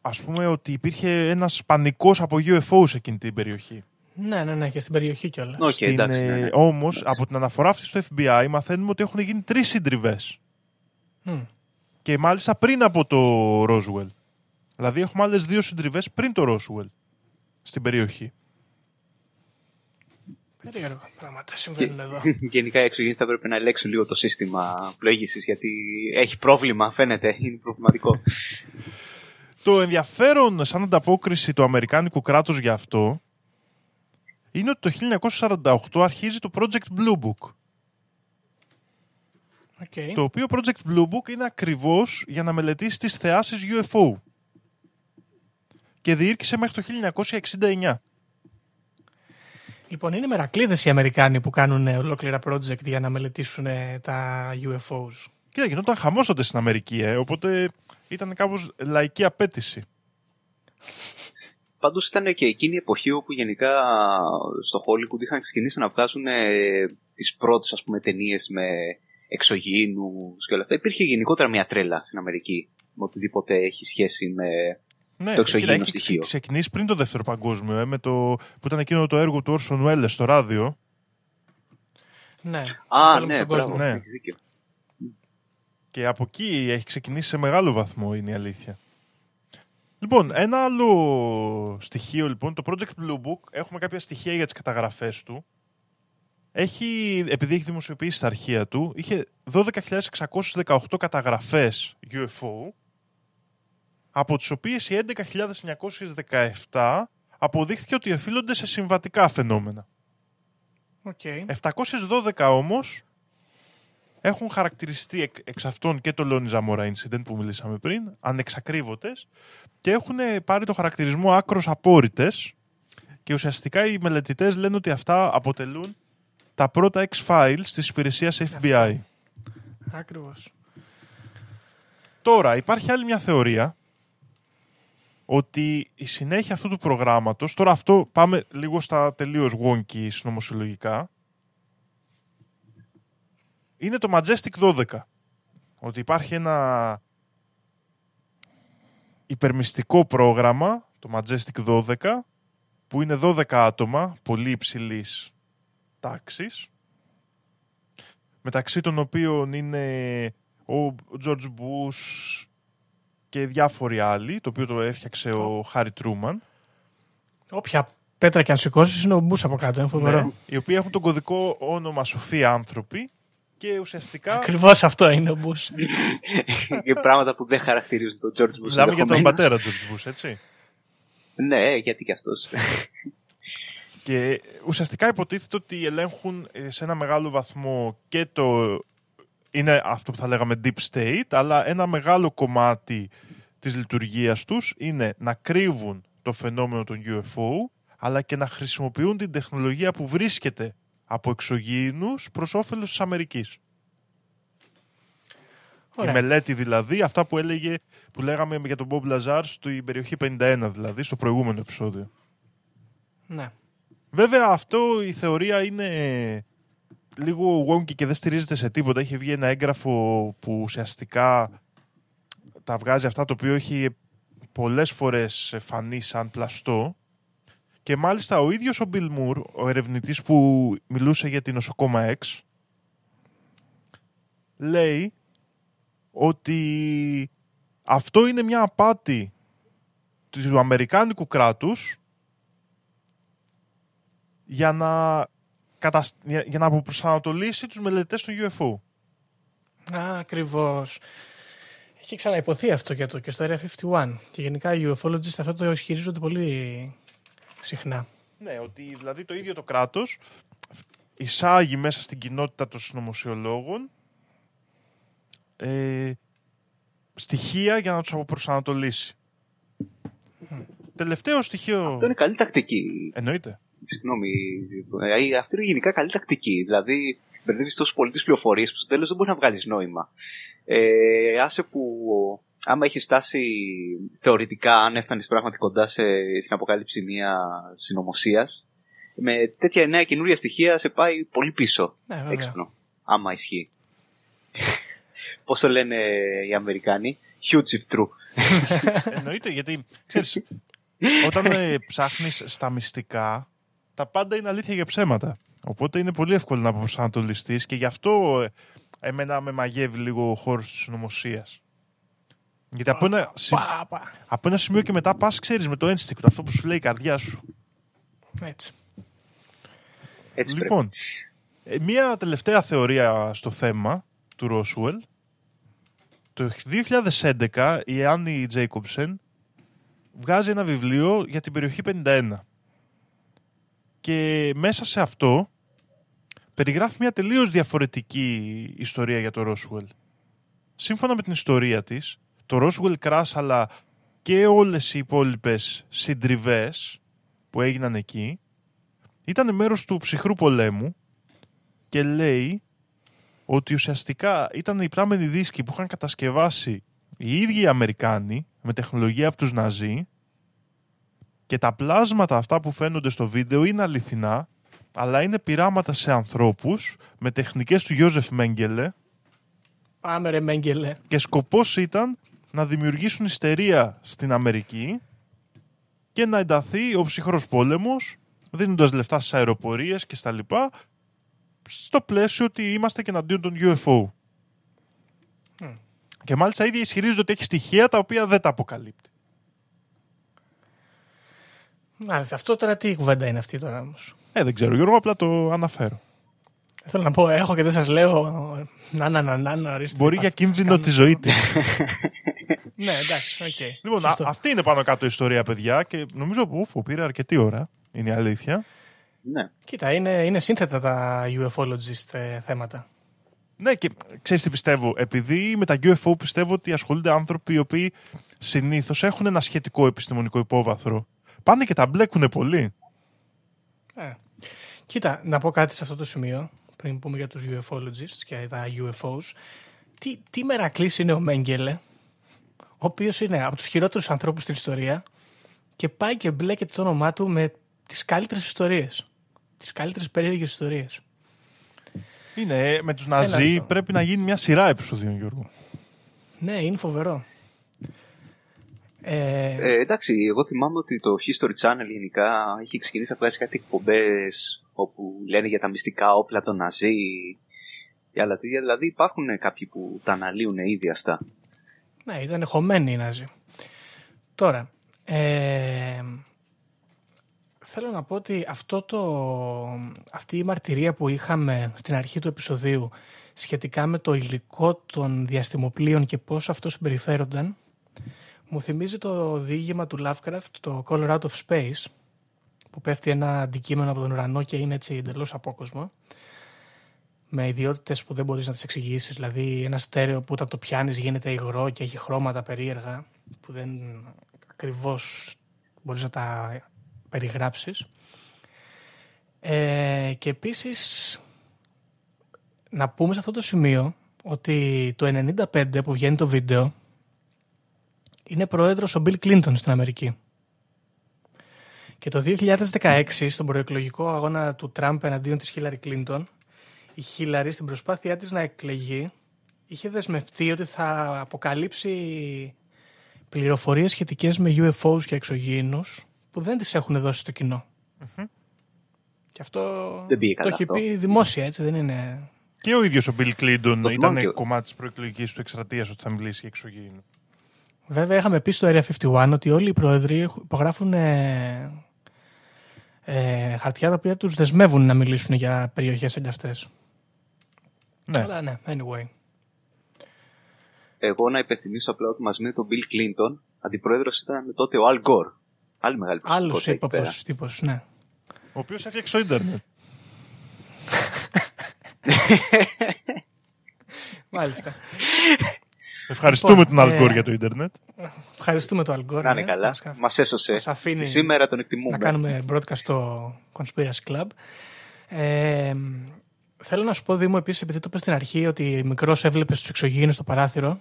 Ας πούμε ότι υπήρχε ένας πανικός από UFO σε εκείνη την περιοχή. Ναι, ναι, ναι, και στην περιοχή κιόλας. Οκ, Στην, εντάξει. ναι, ε, ναι. Όμως, από την αναφορά αυτή στο FBI μαθαίνουμε ότι έχουν γίνει τρεις συντριβές. Και μάλιστα πριν από το Roswell. Δηλαδή έχουμε άλλες δύο συντριβές πριν το Roswell στην περιοχή. Περίεργο πράγματα συμβαίνουν εδώ. [laughs] Γενικά οι εξωγήινοι θα πρέπει να ελέγξουν λίγο το σύστημα πλοήγησης γιατί έχει πρόβλημα, φαίνεται. Είναι προβληματικό. Το ενδιαφέρον σαν ανταπόκριση του Αμερικάνικου κράτους για αυτό είναι ότι το 1948 αρχίζει το Project Blue Book. Οκ. Το οποίο Project Blue Book είναι ακριβώς για να μελετήσεις τις θεάσεις UFO. Και διήρκησε μέχρι το 1969. Λοιπόν, είναι μερακλήδες οι Αμερικάνοι που κάνουν ε, ολόκληρα project για να μελετήσουν ε, τα UFOs. Κοίτα, γινόταν χαμός τότε στην Αμερική, ε, οπότε ήταν κάπως λαϊκή απαίτηση. Πάντως ήταν και εκείνη η εποχή όπου γενικά στο Hollywood είχαν ξεκινήσει να βγάζουν ε, τις πρώτες ταινίες με εξωγήινους και όλα αυτά. Υπήρχε γενικότερα μια τρέλα στην Αμερική με οτιδήποτε έχει σχέση με. Ναι, Το εξωγήινο κοίτα, έχει στοιχείο. ξε- ξεκινήσει πριν το δεύτερο παγκόσμιο, ε, με το, που ήταν εκείνο το έργο του Orson Welles στο ράδιο. Ναι. Α, Πόλεμος ναι, στον κόσμο. Ναι. έχεις δίκιο. Και από εκεί έχει ξεκινήσει σε μεγάλο βαθμό, είναι η αλήθεια. Λοιπόν, ένα άλλο στοιχείο, λοιπόν, το Project Blue Book, έχουμε κάποια στοιχεία για τις καταγραφές του. Έχει, επειδή έχει δημοσιοποιήσει τα αρχεία του, είχε 12.618 καταγραφές UFO, από τις οποίες οι 11.917 αποδείχθηκε ότι οφείλονται σε συμβατικά φαινόμενα. Οκ. 712 όμως έχουν χαρακτηριστεί εκ, εξ αυτών και το Lonnie Zamora Incident που μιλήσαμε πριν, ανεξακρίβωτες και έχουν πάρει το χαρακτηρισμό άκρως απόρρητες και ουσιαστικά οι μελετητές λένε ότι αυτά αποτελούν τα πρώτα X-Files της υπηρεσίας FBI. Ακριβώς. Τώρα, υπάρχει άλλη μια θεωρία ότι η συνέχεια αυτού του προγράμματος, τώρα αυτό πάμε λίγο στα τελείως wonky συνωμοσιολογικά, είναι το Majestic 12. Ότι υπάρχει ένα υπερμυστικό πρόγραμμα, το Majestic 12, που είναι 12 άτομα, πολύ υψηλής τάξης, μεταξύ των οποίων είναι ο George Bush και διάφοροι άλλοι, το οποίο το έφτιαξε ο Χάρι Τρούμαν, Όποια πέτρα και αν σηκώσεις είναι ο μπούς από κάτω. Είναι φοβερό. ναι, οι οποίοι έχουν τον κωδικό όνομα Σοφοί άνθρωποι και ουσιαστικά Ακριβώς αυτό είναι ο μπούς. και πράγματα που δεν χαρακτηρίζουν τον George Bush. μιλάμε για τον ενδεχομένως. πατέρα George Bush, έτσι. Ναι, γιατί και αυτός. Και ουσιαστικά υποτίθεται ότι ελέγχουν ε, σε ένα μεγάλο βαθμό και το... Είναι αυτό που θα λέγαμε deep state, αλλά ένα μεγάλο κομμάτι της λειτουργίας τους είναι να κρύβουν το φαινόμενο των UFO, αλλά και να χρησιμοποιούν την τεχνολογία που βρίσκεται από εξωγήινους προς όφελος της Αμερικής. Ωραία. Η μελέτη δηλαδή, αυτά που έλεγε, που λέγαμε για τον Bob Lazar στην περιοχή 51 δηλαδή, στο προηγούμενο επεισόδιο. Ναι. Βέβαια αυτό η θεωρία είναι λίγο wonky και δεν στηρίζεται σε τίποτα. Έχει βγει ένα έγγραφο που ουσιαστικά τα βγάζει αυτά το οποίο έχει πολλές φορές φανεί σαν πλαστό και μάλιστα ο ίδιος ο Bill Moore, ο ερευνητής που μιλούσε για την νοσοκόμα X, λέει ότι αυτό είναι μια απάτη του Αμερικάνικου κράτους για να, κατασ... για, για να αποπροσανατολίσει τους μελετητές του UFO. Α, ακριβώς. Έχει ξαναυποθεί αυτό και, το, και στο Area 51. Και γενικά οι ufologists αυτό το ισχυρίζονται πολύ συχνά. Ναι, ότι δηλαδή το ίδιο το κράτος εισάγει μέσα στην κοινότητα των συνωμοσιολόγων ε, στοιχεία για να τους αποπροσανατολίσει. Τελευταίο στοιχείο... Αυτό είναι καλή τακτική. Εννοείται. Συγγνώμη. Ε, αυτή είναι γενικά καλή τακτική. Δηλαδή, μπερδεύεις τόσο πολύ τι πληροφορίες που στο τέλος δεν μπορεί να βγάλεις νόημα. Ε, άσε που άμα έχεις φτάσει θεωρητικά, αν έφτανες πράγματι κοντά σε, στην αποκάλυψη μια συνωμοσίας, με τέτοια νέα καινούρια στοιχεία σε πάει πολύ πίσω. Ναι, βέβαια. Έξυπνο. Άμα ισχύει. [laughs] Πόσο λένε οι Αμερικάνοι; Huge if true. [laughs] Εννοείται, γιατί ξέρεις, όταν ε, ψάχνεις στα μυστικά, τα πάντα είναι αλήθεια για ψέματα. Οπότε είναι πολύ εύκολο να προσανατολιστείς και γι' αυτό ε, εμένα με μαγεύει λίγο ο χώρος της συνωμοσία. Γιατί από ένα, σι- Πα, πα. από ένα σημείο και μετά πας, ξέρεις, με το instinct, αυτό που σου λέει η καρδιά σου. Έτσι. Έτσι πρέπει. Λοιπόν, ε, μία τελευταία θεωρία στο θέμα του Ρόσουελ. Το 2011 η Άννη Τζέικοψεν βγάζει ένα βιβλίο για την περιοχή 51. Και μέσα σε αυτό περιγράφει μια τελείως διαφορετική ιστορία για το Ρόσουελ. Σύμφωνα με την ιστορία της, το Ρόσουελ Crash αλλά και όλες οι υπόλοιπες συντριβές που έγιναν εκεί ήταν μέρος του ψυχρού πολέμου και λέει ότι ουσιαστικά ήταν οι πράμενοι δίσκοι που είχαν κατασκευάσει οι ίδιοι οι Αμερικάνοι με τεχνολογία από τους Ναζί και τα πλάσματα αυτά που φαίνονται στο βίντεο είναι αληθινά αλλά είναι πειράματα σε ανθρώπους με τεχνικές του Γιώζεφ Μέγκελε Πάμε ρε Μέγκελε. και σκοπός ήταν να δημιουργήσουν ιστερία στην Αμερική και να ενταθεί ο ψυχρός πόλεμος δίνοντας λεφτά στις αεροπορίες και στα λοιπά στο πλαίσιο ότι είμαστε και εναντίον των UFO. Και μάλιστα ήδη ισχυρίζονται ότι έχει στοιχεία τα οποία δεν τα αποκαλύπτει. Μάλιστα, αυτό τώρα τι κουβέντα είναι αυτή τώρα όμως; Ε, δεν ξέρω Γιώργο, απλά το αναφέρω. Θέλω να πω, έχω και δεν σας λέω να να να να να ορίστε. Μπορεί για Πάτε, σας κίνδυνο κάνω- τη ζωή της. Ναι, εντάξει, οκ. λοιπόν, α- Σωστό. αυτή είναι πάνω κάτω η ιστορία, παιδιά, και νομίζω που πήρε αρκετή ώρα. Είναι η αλήθεια. Ναι. Κοίτα, είναι, είναι σύνθετα τα UFOlogist ε, θέματα. Ναι, και ξέρεις τι πιστεύω. Επειδή με τα UFO πιστεύω ότι ασχολούνται άνθρωποι οι οποίοι συνήθως έχουν ένα σχετικό επιστημονικό υπόβαθρο. Πάνε και τα μπλέκουν πολύ. Ε. Κοίτα, να πω κάτι σε αυτό το σημείο, πριν πούμε για τους UFOlogists και τα UFOs. Τι, τι μερακλής είναι ο Μέγκελε, ο οποίος είναι από τους χειρότερους ανθρώπους στην ιστορία και πάει και μπλέκεται το όνομά του με τις καλύτερες ιστορίες. Τις καλύτερες περίεργες ιστορίες. Είναι ε, με τους Έλα Ναζί αυτό. πρέπει να γίνει μια σειρά επεισοδίων, Γιώργο. Ναι, είναι φοβερό. Ε, Ε, εντάξει, εγώ θυμάμαι ότι το History Channel γενικά έχει ξεκινήσει να βγάζει κάτι εκπομπές όπου λένε για τα μυστικά όπλα των Ναζί και άλλα τέτοια. Δηλαδή υπάρχουν κάποιοι που τα αναλύουν ήδη αυτά. Ναι, ήταν χωμένοι οι Ναζί. Τώρα, ε, θέλω να πω ότι αυτό το, αυτή η μαρτυρία που είχαμε στην αρχή του επεισοδίου σχετικά με το υλικό των διαστημοπλοίων και πώς αυτό συμπεριφέρονταν, μου θυμίζει το διήγημα του Lovecraft, το Color Out of Space, που πέφτει ένα αντικείμενο από τον ουρανό και είναι έτσι εντελώς απόκοσμο, με ιδιότητες που δεν μπορείς να τις εξηγήσεις, δηλαδή ένα στέρεο που όταν το πιάνεις γίνεται υγρό και έχει χρώματα περίεργα, που δεν ακριβώς μπορείς να τα περιγράψεις. Ε, και επίσης να πούμε σε αυτό το σημείο ότι το 95 που βγαίνει το βίντεο είναι πρόεδρος ο Bill Clinton στην Αμερική. Και το 2016 στον προεκλογικό αγώνα του Τραμπ εναντίον της Hillary Clinton η Χίλαρη στην προσπάθειά της να εκλεγεί είχε δεσμευτεί ότι θα αποκαλύψει πληροφορίες σχετικές με UFOs και εξωγήινους που δεν τις έχουν δώσει στο κοινο Και αυτό Δεν πήγε το καλά έχει αυτό. πει δημόσια, έτσι δεν είναι... Και ο ίδιος ο Bill Clinton Το ήταν θυμάμαι και- κομμάτι της προεκλογικής του εκστρατείας ότι θα μιλήσει για εξωγήινο. Βέβαια είχαμε πει στο Area 51 ότι όλοι οι πρόεδροι έχουν- υπογράφουν ε, ε, χαρτιά τα οποία τους δεσμεύουν να μιλήσουν για περιοχές σαν και αυτές. Ναι. Αλλά ναι, anyway. Εγώ να υπενθυμίσω απλά ότι μαζί με τον Bill Clinton αντιπρόεδρος ήταν τότε ο Al Gore. Άλλη μεγάλη Άλλος προσωπικότητα εκεί πέρα. ύποπτος τύπος, ναι. Ο οποίος έφτιαξε το ίντερνετ. [laughs] Μάλιστα. [laughs] Ευχαριστούμε Λοιπόν, τον ε, Αλγκόρ για το ίντερνετ. Ευχαριστούμε το Αλγκόρ. Να είναι καλά. Μας έσωσε. Μας αφήνει Και Σήμερα τον να εκτιμούμε. κάνουμε broadcast στο Conspiracy Club. Ε, θέλω να σου πω, Δήμο, επίσης, επειδή το είπες στην αρχή ότι μικρός έβλεπες τους εξωγήινους στο παράθυρο,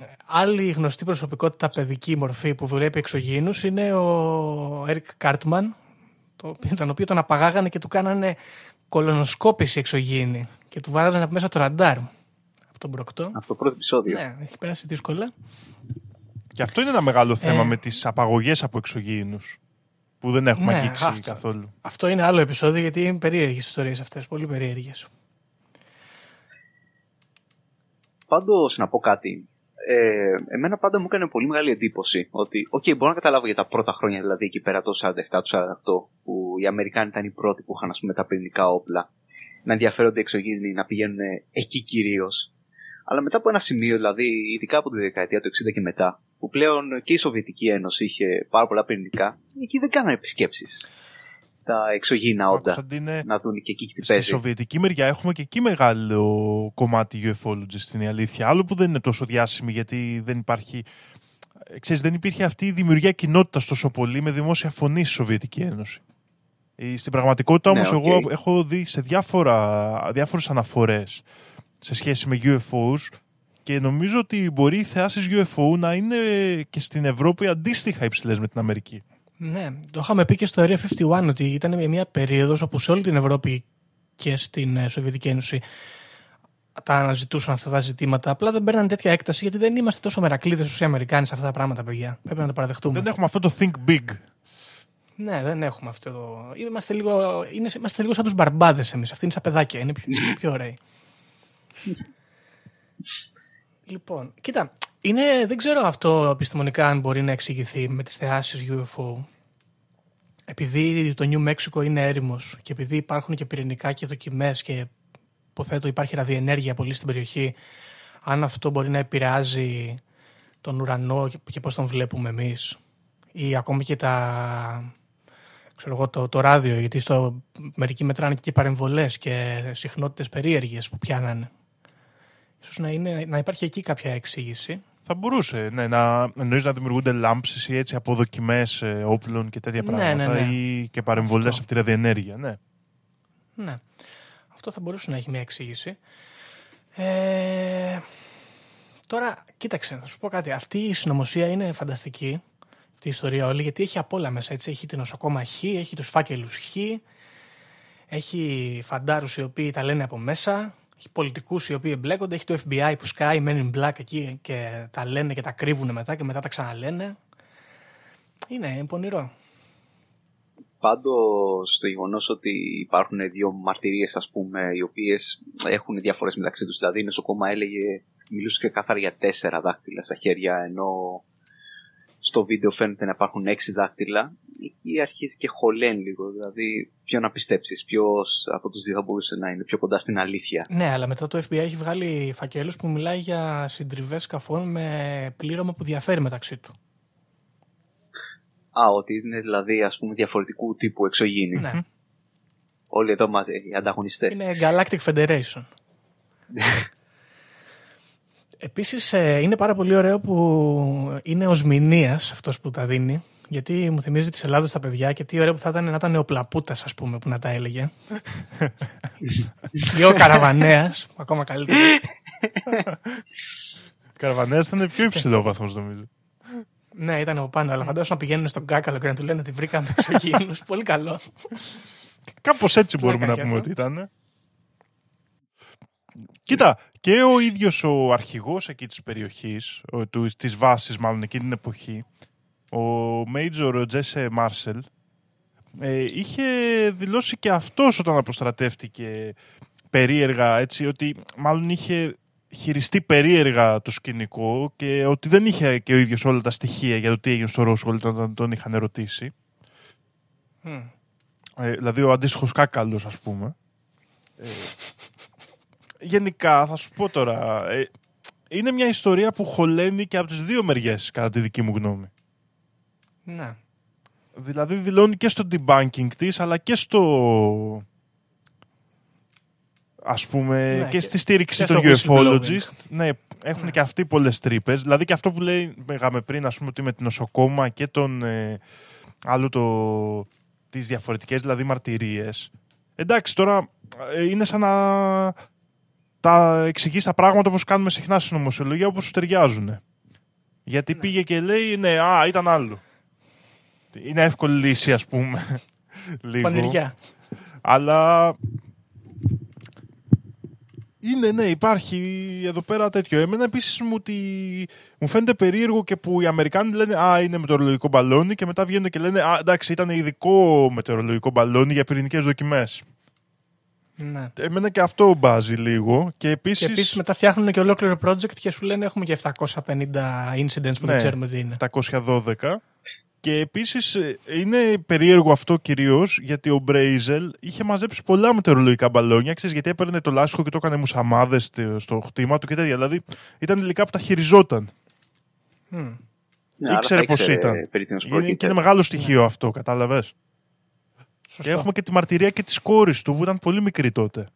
ε, άλλη γνωστή προσωπικότητα παιδική μορφή που βλέπει εξωγήινους είναι ο Eric Cartman, το, τον οποίο τον απαγάγανε και του κάνανε κολονοσκόπηση εξωγήινη και του βάζανε από μέσα το ραντάρ από τον Προκτό. Αυτό το πρώτο επεισόδιο. Ναι, έχει περάσει δύσκολα. Και αυτό είναι ένα μεγάλο θέμα Ε. με τις απαγωγές από εξωγήινους που δεν έχουμε Ναι, αγγίξει αυτό. καθόλου. Αυτό είναι άλλο επεισόδιο γιατί είναι περίεργες ιστορίες αυτές. Πολύ περίεργες. Πάντως, να πω κάτι. Ε, εμένα πάντα μου έκανε πολύ μεγάλη εντύπωση ότι, οκ, μπορώ να καταλάβω για τα πρώτα χρόνια, δηλαδή εκεί πέρα το 47, το 48, που οι Αμερικάνοι ήταν οι πρώτοι που είχαν ας πούμε, τα πυρηνικά όπλα, να ενδιαφέρονται εξωγήινοι, να πηγαίνουν εκεί κυρίως. Αλλά μετά από ένα σημείο, δηλαδή ειδικά από τη δεκαετία του 60 και μετά, που πλέον και η Σοβιετική Ένωση είχε πάρα πολλά πυρηνικά, εκεί δεν κάνανε επισκέψεις. Τα εξωγήινα Μα, όντα. Κωνσταντίνε, Να δουν και εκεί τι Στη παίζει. σοβιετική μεριά έχουμε και εκεί μεγάλο κομμάτι UFOlogy είναι η αλήθεια. Άλλο που δεν είναι τόσο διάσημη γιατί δεν υπάρχει. ε, Ξέρεις, δεν υπήρχε αυτή η δημιουργία κοινότητα τόσο πολύ με δημόσια φωνή στη Σοβιετική Ένωση. Ε, Στην πραγματικότητα Ναι, όμως οκ. εγώ έχω δει σε διάφορα, διάφορες αναφορές σε σχέση με UFOs και νομίζω ότι μπορεί οι θεάσεις UFO να είναι και στην Ευρώπη αντίστοιχα υψηλές με την Αμερική. Ναι, το είχαμε πει και στο Area 51 ότι ήταν μια περίοδος όπου σε όλη την Ευρώπη και στην ε, Σοβιετική Ένωση τα αναζητούσαν αυτά τα ζητήματα. Απλά δεν παίρναν τέτοια έκταση γιατί δεν είμαστε τόσο μερακλείδες όσο οι Αμερικάνοι σε αυτά τα πράγματα, παιδιά. Πρέπει να το παραδεχτούμε. Δεν έχουμε αυτό το think big. Ναι, δεν έχουμε αυτό το. Είμαστε λίγο, είναι, είμαστε λίγο σαν τους μπαρμπάδες εμείς. Αυτοί είναι σαν παιδάκια. Είναι πιο, είναι πιο ωραίοι. Λοιπόν, κοίτα, είναι, δεν ξέρω αυτό επιστημονικά αν μπορεί να εξηγηθεί με τις θεάσεις UFO. Επειδή το Νιου Μέξικο είναι έρημος και επειδή υπάρχουν και πυρηνικά και δοκιμές και υποθέτω υπάρχει ραδιενέργεια πολύ στην περιοχή, αν αυτό μπορεί να επηρεάζει τον ουρανό και, και πώς τον βλέπουμε εμείς ή ακόμη και τα, ξέρω εγώ, το, το ράδιο, γιατί στο μερικοί μετράνε και παρεμβολές και συχνότητες περίεργες που πιάνανε. Ίσως να, είναι, να υπάρχει εκεί κάποια εξήγηση. Θα μπορούσε ναι, να, εννοείς να δημιουργούνται λάμψεις ή έτσι από δοκιμές ε, όπλων και τέτοια Ναι, πράγματα ναι, ναι. ή και παρεμβολές Αυτό. από τη ραδιενέργεια. Ναι. Ναι. Αυτό θα μπορούσε να έχει μια εξήγηση. Ε, τώρα, κοίταξε, θα σου πω κάτι. Αυτή η συνωμοσία είναι φανταστική. Αυτή η ιστορία όλη, γιατί έχει απ' όλα μέσα. Έτσι. Έχει την νοσοκόμα Χ, έχει τους φάκελους Χ, έχει φαντάρους οι οποίοι τα λένε από μέσα, έχει πολιτικούς οι οποίοι εμπλέκονται, έχει το FBI που σκάει Men in Black εκεί και τα λένε και τα κρύβουν μετά και μετά τα ξαναλένε. Είναι, είναι πονηρό. Πάντω το γεγονός ότι υπάρχουν δύο μαρτυρίες, ας πούμε, οι οποίες έχουν διαφορές μεταξύ τους. Δηλαδή, η νοσοκόμα έλεγε, μιλούσε και κάθαρα για τέσσερα δάχτυλα στα χέρια, ενώ στο βίντεο φαίνεται να υπάρχουν έξι δάχτυλα. Εκεί αρχίζει και χωλαίνει λίγο. Δηλαδή, ποιο να πιστέψεις, ποιος από τους δύο θα μπορούσε να είναι πιο κοντά στην αλήθεια. Ναι, αλλά μετά το FBI έχει βγάλει φακέλους που μιλάει για συντριβές σκαφών με πλήρωμα που διαφέρει μεταξύ του. Α, ότι είναι δηλαδή, ας πούμε, διαφορετικού τύπου εξωγήινη. Ναι. Όλοι εδώ μαζί, οι ανταγωνιστές. Είναι Galactic Federation. [laughs] Επίσης ε, είναι πάρα πολύ ωραίο που είναι ο Σμηνίας αυτός που τα δίνει γιατί μου θυμίζει τις Ελλάδος τα παιδιά και τι ωραίο που θα ήταν να ήταν ο Πλαπούτας ας πούμε που να τα έλεγε. [laughs] Ή ο Καραβανέας, ακόμα καλύτερο. [laughs] Καραβανέας ήταν πιο υψηλό βαθμός νομίζω. ναι, ήταν από πάνω, αλλά φαντάζομαι να πηγαίνουν στον Κάκαλο και να του λένε ότι βρήκαμε εξωγήινους. [laughs] πολύ καλό. Κάπως έτσι μπορούμε να Πλάκα πούμε κι ότι ήταν. Κοίτα, και ο ίδιος ο αρχηγός εκεί της περιοχής, ο, του, της βάσης μάλλον εκείνη την εποχή, ο Major Jesse Marshall, ε, είχε δηλώσει και αυτός όταν αποστρατεύτηκε περίεργα, έτσι, ότι μάλλον είχε χειριστεί περίεργα το σκηνικό και ότι δεν είχε και ο ίδιος όλα τα στοιχεία για το τι έγινε στο Ρόσουελ όταν τον είχαν ερωτήσει. Μμ. Ε, δηλαδή ο αντίστοιχος κάκαλος, ας πούμε. Ε, γενικά, θα σου πω τώρα. ε, είναι μια ιστορία που χωλαίνει και από τις δύο μεριές, κατά τη δική μου γνώμη. Ναι. Δηλαδή δηλώνει και στο debunking της, αλλά και στο... Ας πούμε, Ναι, και, και- στη στήριξη και του στο whistleblowing. ufologist. Ναι, έχουν Ναι. και αυτοί πολλές τρύπες. Δηλαδή και αυτό που λέει, λέγαμε πριν, ας πούμε, ότι με την νοσοκόμα και τον ε, άλλο το, τις διαφορετικές δηλαδή μαρτυρίες. Εντάξει, τώρα ε, είναι σαν να τα εξηγείς τα πράγματα όπως κάνουμε συχνά στην νομοσιολογία, όπως σου ταιριάζουν. Γιατί πήγε και λέει, ναι, α, ήταν άλλο. Είναι εύκολη λύση, ας πούμε. [laughs] Λίγο. Πανηριά. Αλλά είναι, ναι, υπάρχει εδώ πέρα τέτοιο. Εμένα επίσης μου, ότι- μου φαίνεται περίεργο και που οι Αμερικάνοι λένε Α, είναι μετεωρολογικό μπαλόνι και μετά βγαίνουν και λένε Α, εντάξει, ήταν ειδικό μετεωρολογικό μπαλόνι για πυρηνικές δοκιμές. Ναι. Εμένα και αυτό μπάζει λίγο. Και Και επίση. επίσης μετά φτιάχνουν και ολόκληρο project και σου λένε έχουμε και 750 incidents που Ναι. δεν ξέρουμε τι είναι. 712. Και επίσης είναι περίεργο αυτό κυρίως γιατί ο Μπρέιζελ είχε μαζέψει πολλά μετεωρολογικά μπαλόνια. Ξέρεις, γιατί έπαιρνε το λάσχο και το έκανε μουσαμάδες στο χτήμα του και τέτοια. Δηλαδή ήταν υλικά που τα χειριζόταν. Μμ. Ναι, άρα Ήξερε θα πώς ήξερε ήταν. περί τίνος Είναι, πρόκειται. και είναι μεγάλο στοιχείο αυτό, κατάλαβες; Σωστό. Και έχουμε και τη μαρτυρία και της κόρης του που ήταν πολύ μικρή τότε.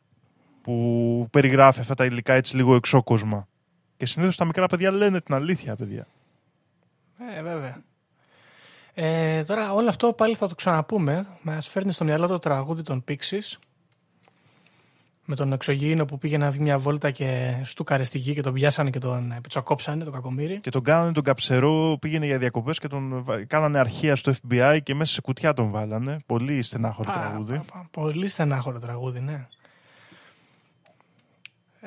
Που περιγράφει αυτά τα υλικά έτσι λίγο εξώκοσμα. Και συνήθως τα μικρά παιδιά λένε την αλήθεια, παιδιά. Ε, βέβαια. Ε, τώρα όλο αυτό πάλι θα το ξαναπούμε. Μας φέρνει στο μυαλό το τραγούδι των Pixies με τον εξωγήινο που πήγε να βγει μια βόλτα και στούκαρε στη γη και τον πιάσανε και τον ε, πιτσοκόψανε, το κακομύρι. Και τον κάνανε τον καψερό, πήγαινε για διακοπές και τον βα- κάνανε αρχεία στο FBI και μέσα σε κουτιά τον βάλανε. Πολύ στενάχωρο Πα- τραγούδι. πα- πα- Πολύ στενάχωρο τραγούδι, ναι.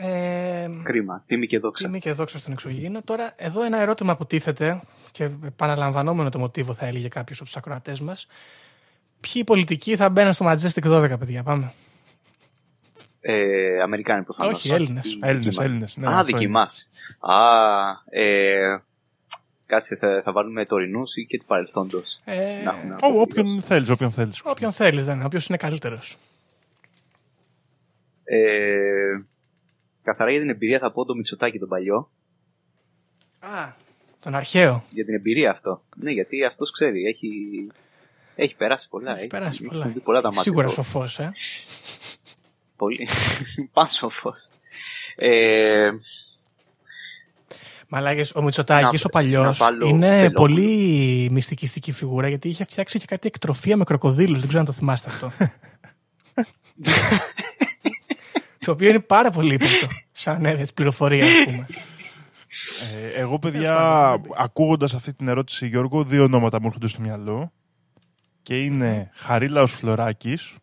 Ε, Κρίμα. Τίμη και δόξα. Τιμή και δόξα στον εξωγήινο. Τώρα, εδώ ένα ερώτημα που τίθεται και επαναλαμβανόμενο το μοτίβο θα έλεγε κάποιος από τους ακροατές μας. Ποιοι πολιτικοί θα μπαίνουν στο Majestic 12, παιδιά, πάμε. Ε, Αμερικάνοι προφανώς. Όχι, Έλληνες. Οι Έλληνες, δικοί μας. Έλληνες, ναι, Α, αυτό δικοί είναι. μας. Α, ε, κάτσε, θα, θα βάλουμε τωρινούς ή και του παρελθόντος. Ε, Να έχουμε. Ό, όποιον θέλεις, όποιον θέλεις. όποιον θέλεις, δεν είναι. Όποιο είναι καλύτερος. Ε, καθαρά για την εμπειρία θα πω το Μητσοτάκι τον παλιό. Α, τον αρχαίο. Για την εμπειρία αυτό. Ναι, γιατί αυτός ξέρει. Έχει, έχει περάσει πολλά. Έχει περάσει πολλά. δει πολλά τα μάτια. Σίγουρα του. σοφός, ε. Πολύ. [laughs] Πάσοφος. Ε, Μαλάκες, ο Μητσοτάκης, Να- ο παλιός, να βάλω είναι Βελόπουλο. πολύ μυστικιστική φιγούρα γιατί είχε φτιάξει και κάτι εκτροφία με κροκοδίλους. Δεν ξέρω αν το θυμάστε αυτό. [laughs] το οποίο είναι πάρα πολύ ύποπτο. Σαν ε, έτσι, πληροφορία, ας πούμε. Ε, εγώ, παιδιά, πάντων, ακούγοντας αυτή την ερώτηση, Γιώργο, δύο ονόματα μου έρχονται στο μυαλό. Και είναι Χαρίλαος Φλωράκης,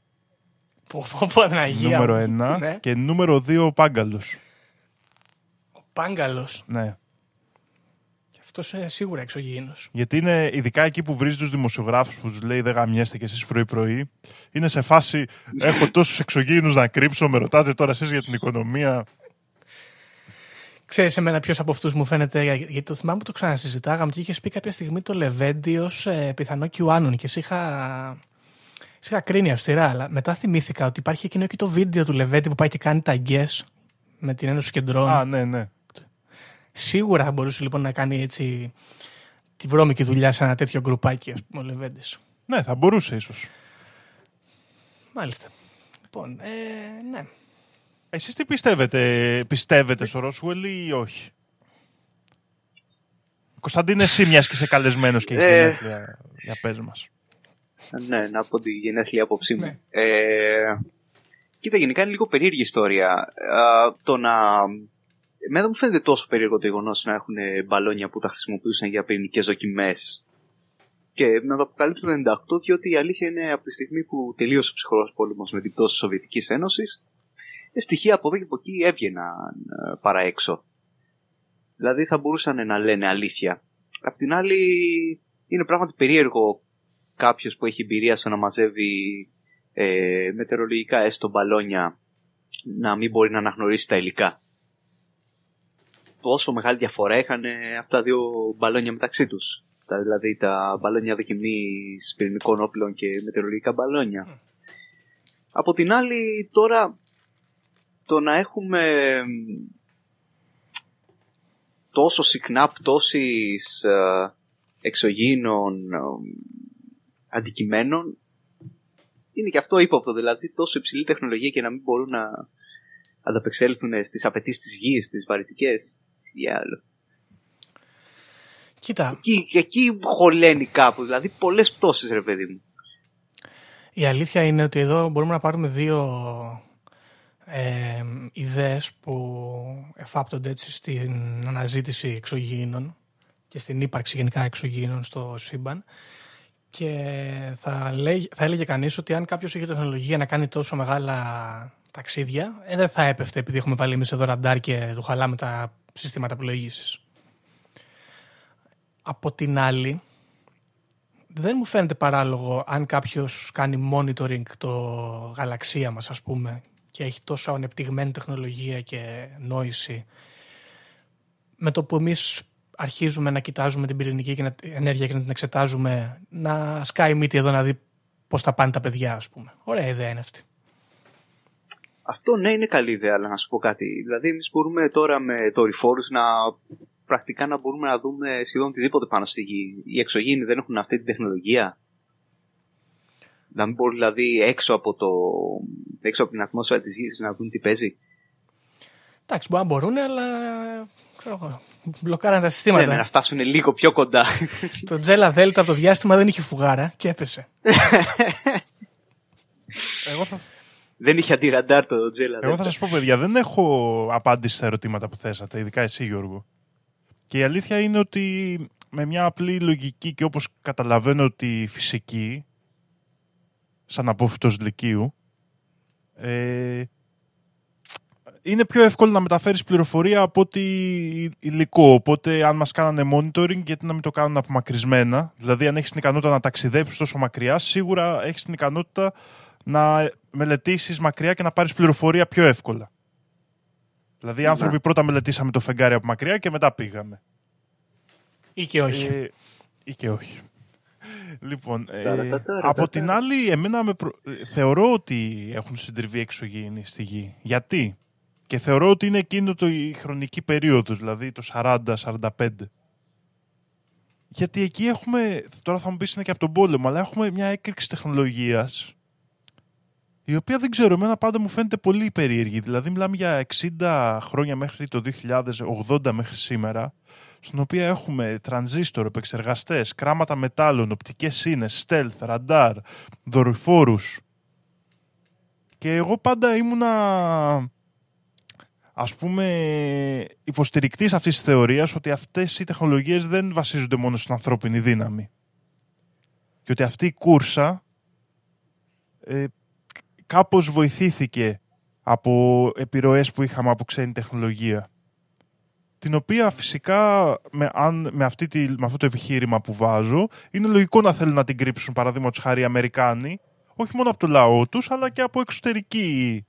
Πω, πω, πω, Παναγία νούμερο μου. ένα, Ναι. και νούμερο δύο ο Πάγκαλος. Ο Πάγκαλος. Ναι. Και αυτός είναι σίγουρα εξωγήινος. Γιατί είναι ειδικά εκεί που βρίζεις τους δημοσιογράφους που τους λέει Δεν γαμιέστε κι εσείς πρωί-πρωί. Είναι σε φάση Έχω τόσους εξωγήινους να κρύψω. Με ρωτάτε τώρα εσείς για την οικονομία. Ξέρεις εμένα ποιος από αυτούς μου φαίνεται, για- γιατί το θυμάμαι που το ξανασυζητάγαμε και είχες πει κάποια στιγμή το Λεβέντι ω ε, πιθανό QAnon και σε είχα, σε είχα κρίνει αυστηρά. Αλλά μετά θυμήθηκα ότι υπάρχει εκείνο και το βίντεο του Λεβέντι που πάει και κάνει τα γκες με την Ένωση Κεντρών. Α, ναι, ναι. Σίγουρα θα μπορούσε λοιπόν να κάνει έτσι τη βρώμικη δουλειά σε ένα τέτοιο γκρουπάκι, ας πούμε, ο Λεβέντη. Ναι, θα μπορούσε ίσως. Μάλιστα. Λοιπόν, ε, ναι. Εσείς τι πιστεύετε, πιστεύετε στο Ρόσουελ ή όχι; Κωνσταντίνε, εσύ μιας και είσαι καλεσμένος και έχεις Ε. γενέθλια. Για πες μας. ναι, να πω τη γενέθλια άποψή μου. Ναι. Ε, κοίτα, γενικά είναι λίγο περίεργη ιστορία. Α, το να. Εμένα δεν μου φαίνεται τόσο περίεργο το γεγονός να έχουν μπαλόνια που τα χρησιμοποιούσαν για πυρηνικές δοκιμές. Και να το αποκαλύψω το 98, διότι η αλήθεια είναι από τη στιγμή που τελείωσε ο ψυχρός πόλεμος με την πτώση της Σοβιετικής Ένωσης, στοιχεία από εδώ και από εκεί έβγαιναν ε, παρά έξω. Δηλαδή θα μπορούσαν να λένε αλήθεια. Απ' την άλλη, είναι πράγματι περίεργο κάποιος που έχει εμπειρία στο να μαζεύει ε, μετεωρολογικά έστω μπαλόνια να μην μπορεί να αναγνωρίσει τα υλικά. Πόσο μεγάλη διαφορά είχαν ε, αυτά τα δύο μπαλόνια μεταξύ τους. Τα, δηλαδή τα μπαλόνια δοκιμής πυρηνικών όπλων και μετεωρολογικά μπαλόνια. Από την άλλη τώρα το να έχουμε μ, τόσο συχνά πτώσεις ε, εξωγήινων ε, αντικειμένων είναι και αυτό ύποπτο. Δηλαδή τόσο υψηλή τεχνολογία και να μην μπορούν να ανταπεξέλθουν στις απαιτήσεις της γης, στις βαρυτικές. Τι άλλο. Κοίτα, Εκεί, εκεί χωλαίνει κάπου. Δηλαδή πολλές πτώσεις ρε παιδί μου. Η αλήθεια είναι ότι εδώ μπορούμε να πάρουμε δύο ε, ιδέες που εφάπτονται έτσι στην αναζήτηση εξωγήινων και στην ύπαρξη γενικά εξωγήινων στο σύμπαν Και θα, λέει, θα έλεγε κανείς ότι αν κάποιος είχε τεχνολογία να κάνει τόσο μεγάλα ταξίδια, ε, δεν θα έπεφτε επειδή έχουμε βάλει εμείς εδώ ραντάρ και του χαλάμε τα συστήματα πλοήγησης. Από την άλλη, δεν μου φαίνεται παράλογο αν κάποιος κάνει monitoring το γαλαξία μας ας πούμε και έχει τόσο ανεπτυγμένη τεχνολογία και νόηση με το που εμείς αρχίζουμε να κοιτάζουμε την πυρηνική και ενέργεια και να την εξετάζουμε να σκάει μύτη εδώ να δει πώς θα πάνε τα παιδιά ας πούμε. Ωραία ιδέα είναι αυτή. Αυτό ναι είναι καλή ιδέα, αλλά να σου πω κάτι. Δηλαδή, εμείς μπορούμε τώρα με το δορυφόρους να πρακτικά να μπορούμε να δούμε σχεδόν οτιδήποτε πάνω στη γη. Οι εξωγήινοι δεν έχουν αυτή την τεχνολογία. Να μην μπορούν δηλαδή έξω από, το, έξω από την ατμόσφαιρα της γης να δουν τι παίζει. Εντάξει, μπορεί να μπορούν, αλλά ξέρω εγώ. Μπλοκάραν τα συστήματα. Ναι, ναι, να φτάσουν λίγο πιο κοντά. [laughs] το Τζέλα Δέλτα από το διάστημα δεν είχε φουγάρα και έπεσε. [laughs] Εγώ θα, δεν είχε αντιραντάρ το Τζέλα. Εγώ θα σας πω, παιδιά, δεν έχω απάντηση στα ερωτήματα που θέσατε, ειδικά εσύ, Γιώργο. Και η αλήθεια είναι ότι με μια απλή λογική και όπως καταλαβαίνω ότι φυσική, σαν απόφυτος λυκείου, ε, είναι πιο εύκολο να μεταφέρεις πληροφορία από ότι υλικό. Οπότε αν μας κάνανε monitoring, γιατί να μην το κάνουν απομακρυσμένα. Δηλαδή αν έχεις την ικανότητα να ταξιδέψεις τόσο μακριά, σίγουρα έχεις την ικανότητα να μελετήσεις μακριά και να πάρεις πληροφορία πιο εύκολα. Δηλαδή, οι ναι. άνθρωποι πρώτα μελετήσαμε το φεγγάρι από μακριά και μετά πήγαμε. Ή και όχι. Ε, ή και όχι. Λοιπόν, ε, από την άλλη, εμένα με θεωρώ ότι έχουν συντριβεί εξωγήινοι στη γη. Γιατί; Και θεωρώ ότι είναι εκείνο το η χρονική περίοδος, δηλαδή το 40-45. Γιατί εκεί έχουμε, τώρα θα μου πεις είναι και από τον πόλεμο, αλλά έχουμε μια έκρηξη τεχνολογίας η οποία δεν ξέρω, εμένα πάντα μου φαίνεται πολύ περίεργη. Δηλαδή μιλάμε για 60 χρόνια μέχρι το 2080 μέχρι σήμερα, στην οποία έχουμε τρανζίστορ, επεξεργαστές, κράματα μετάλλων, οπτικές σύνες, stealth, ραντάρ, δορυφόρους. Και εγώ πάντα ήμουνα ας πούμε υποστηρικτής αυτής της θεωρίας ότι αυτές οι τεχνολογίες δεν βασίζονται μόνο στην ανθρώπινη δύναμη. Και ότι αυτή η κούρσα ε, κάπως βοηθήθηκε από επιρροές που είχαμε από ξένη τεχνολογία. Την οποία φυσικά με, αν, με, αυτή τη, με αυτό το επιχείρημα που βάζω είναι λογικό να θέλουν να την κρύψουν παραδείγματος χάρη οι Αμερικάνοι όχι μόνο από το λαό τους αλλά και από εξωτερική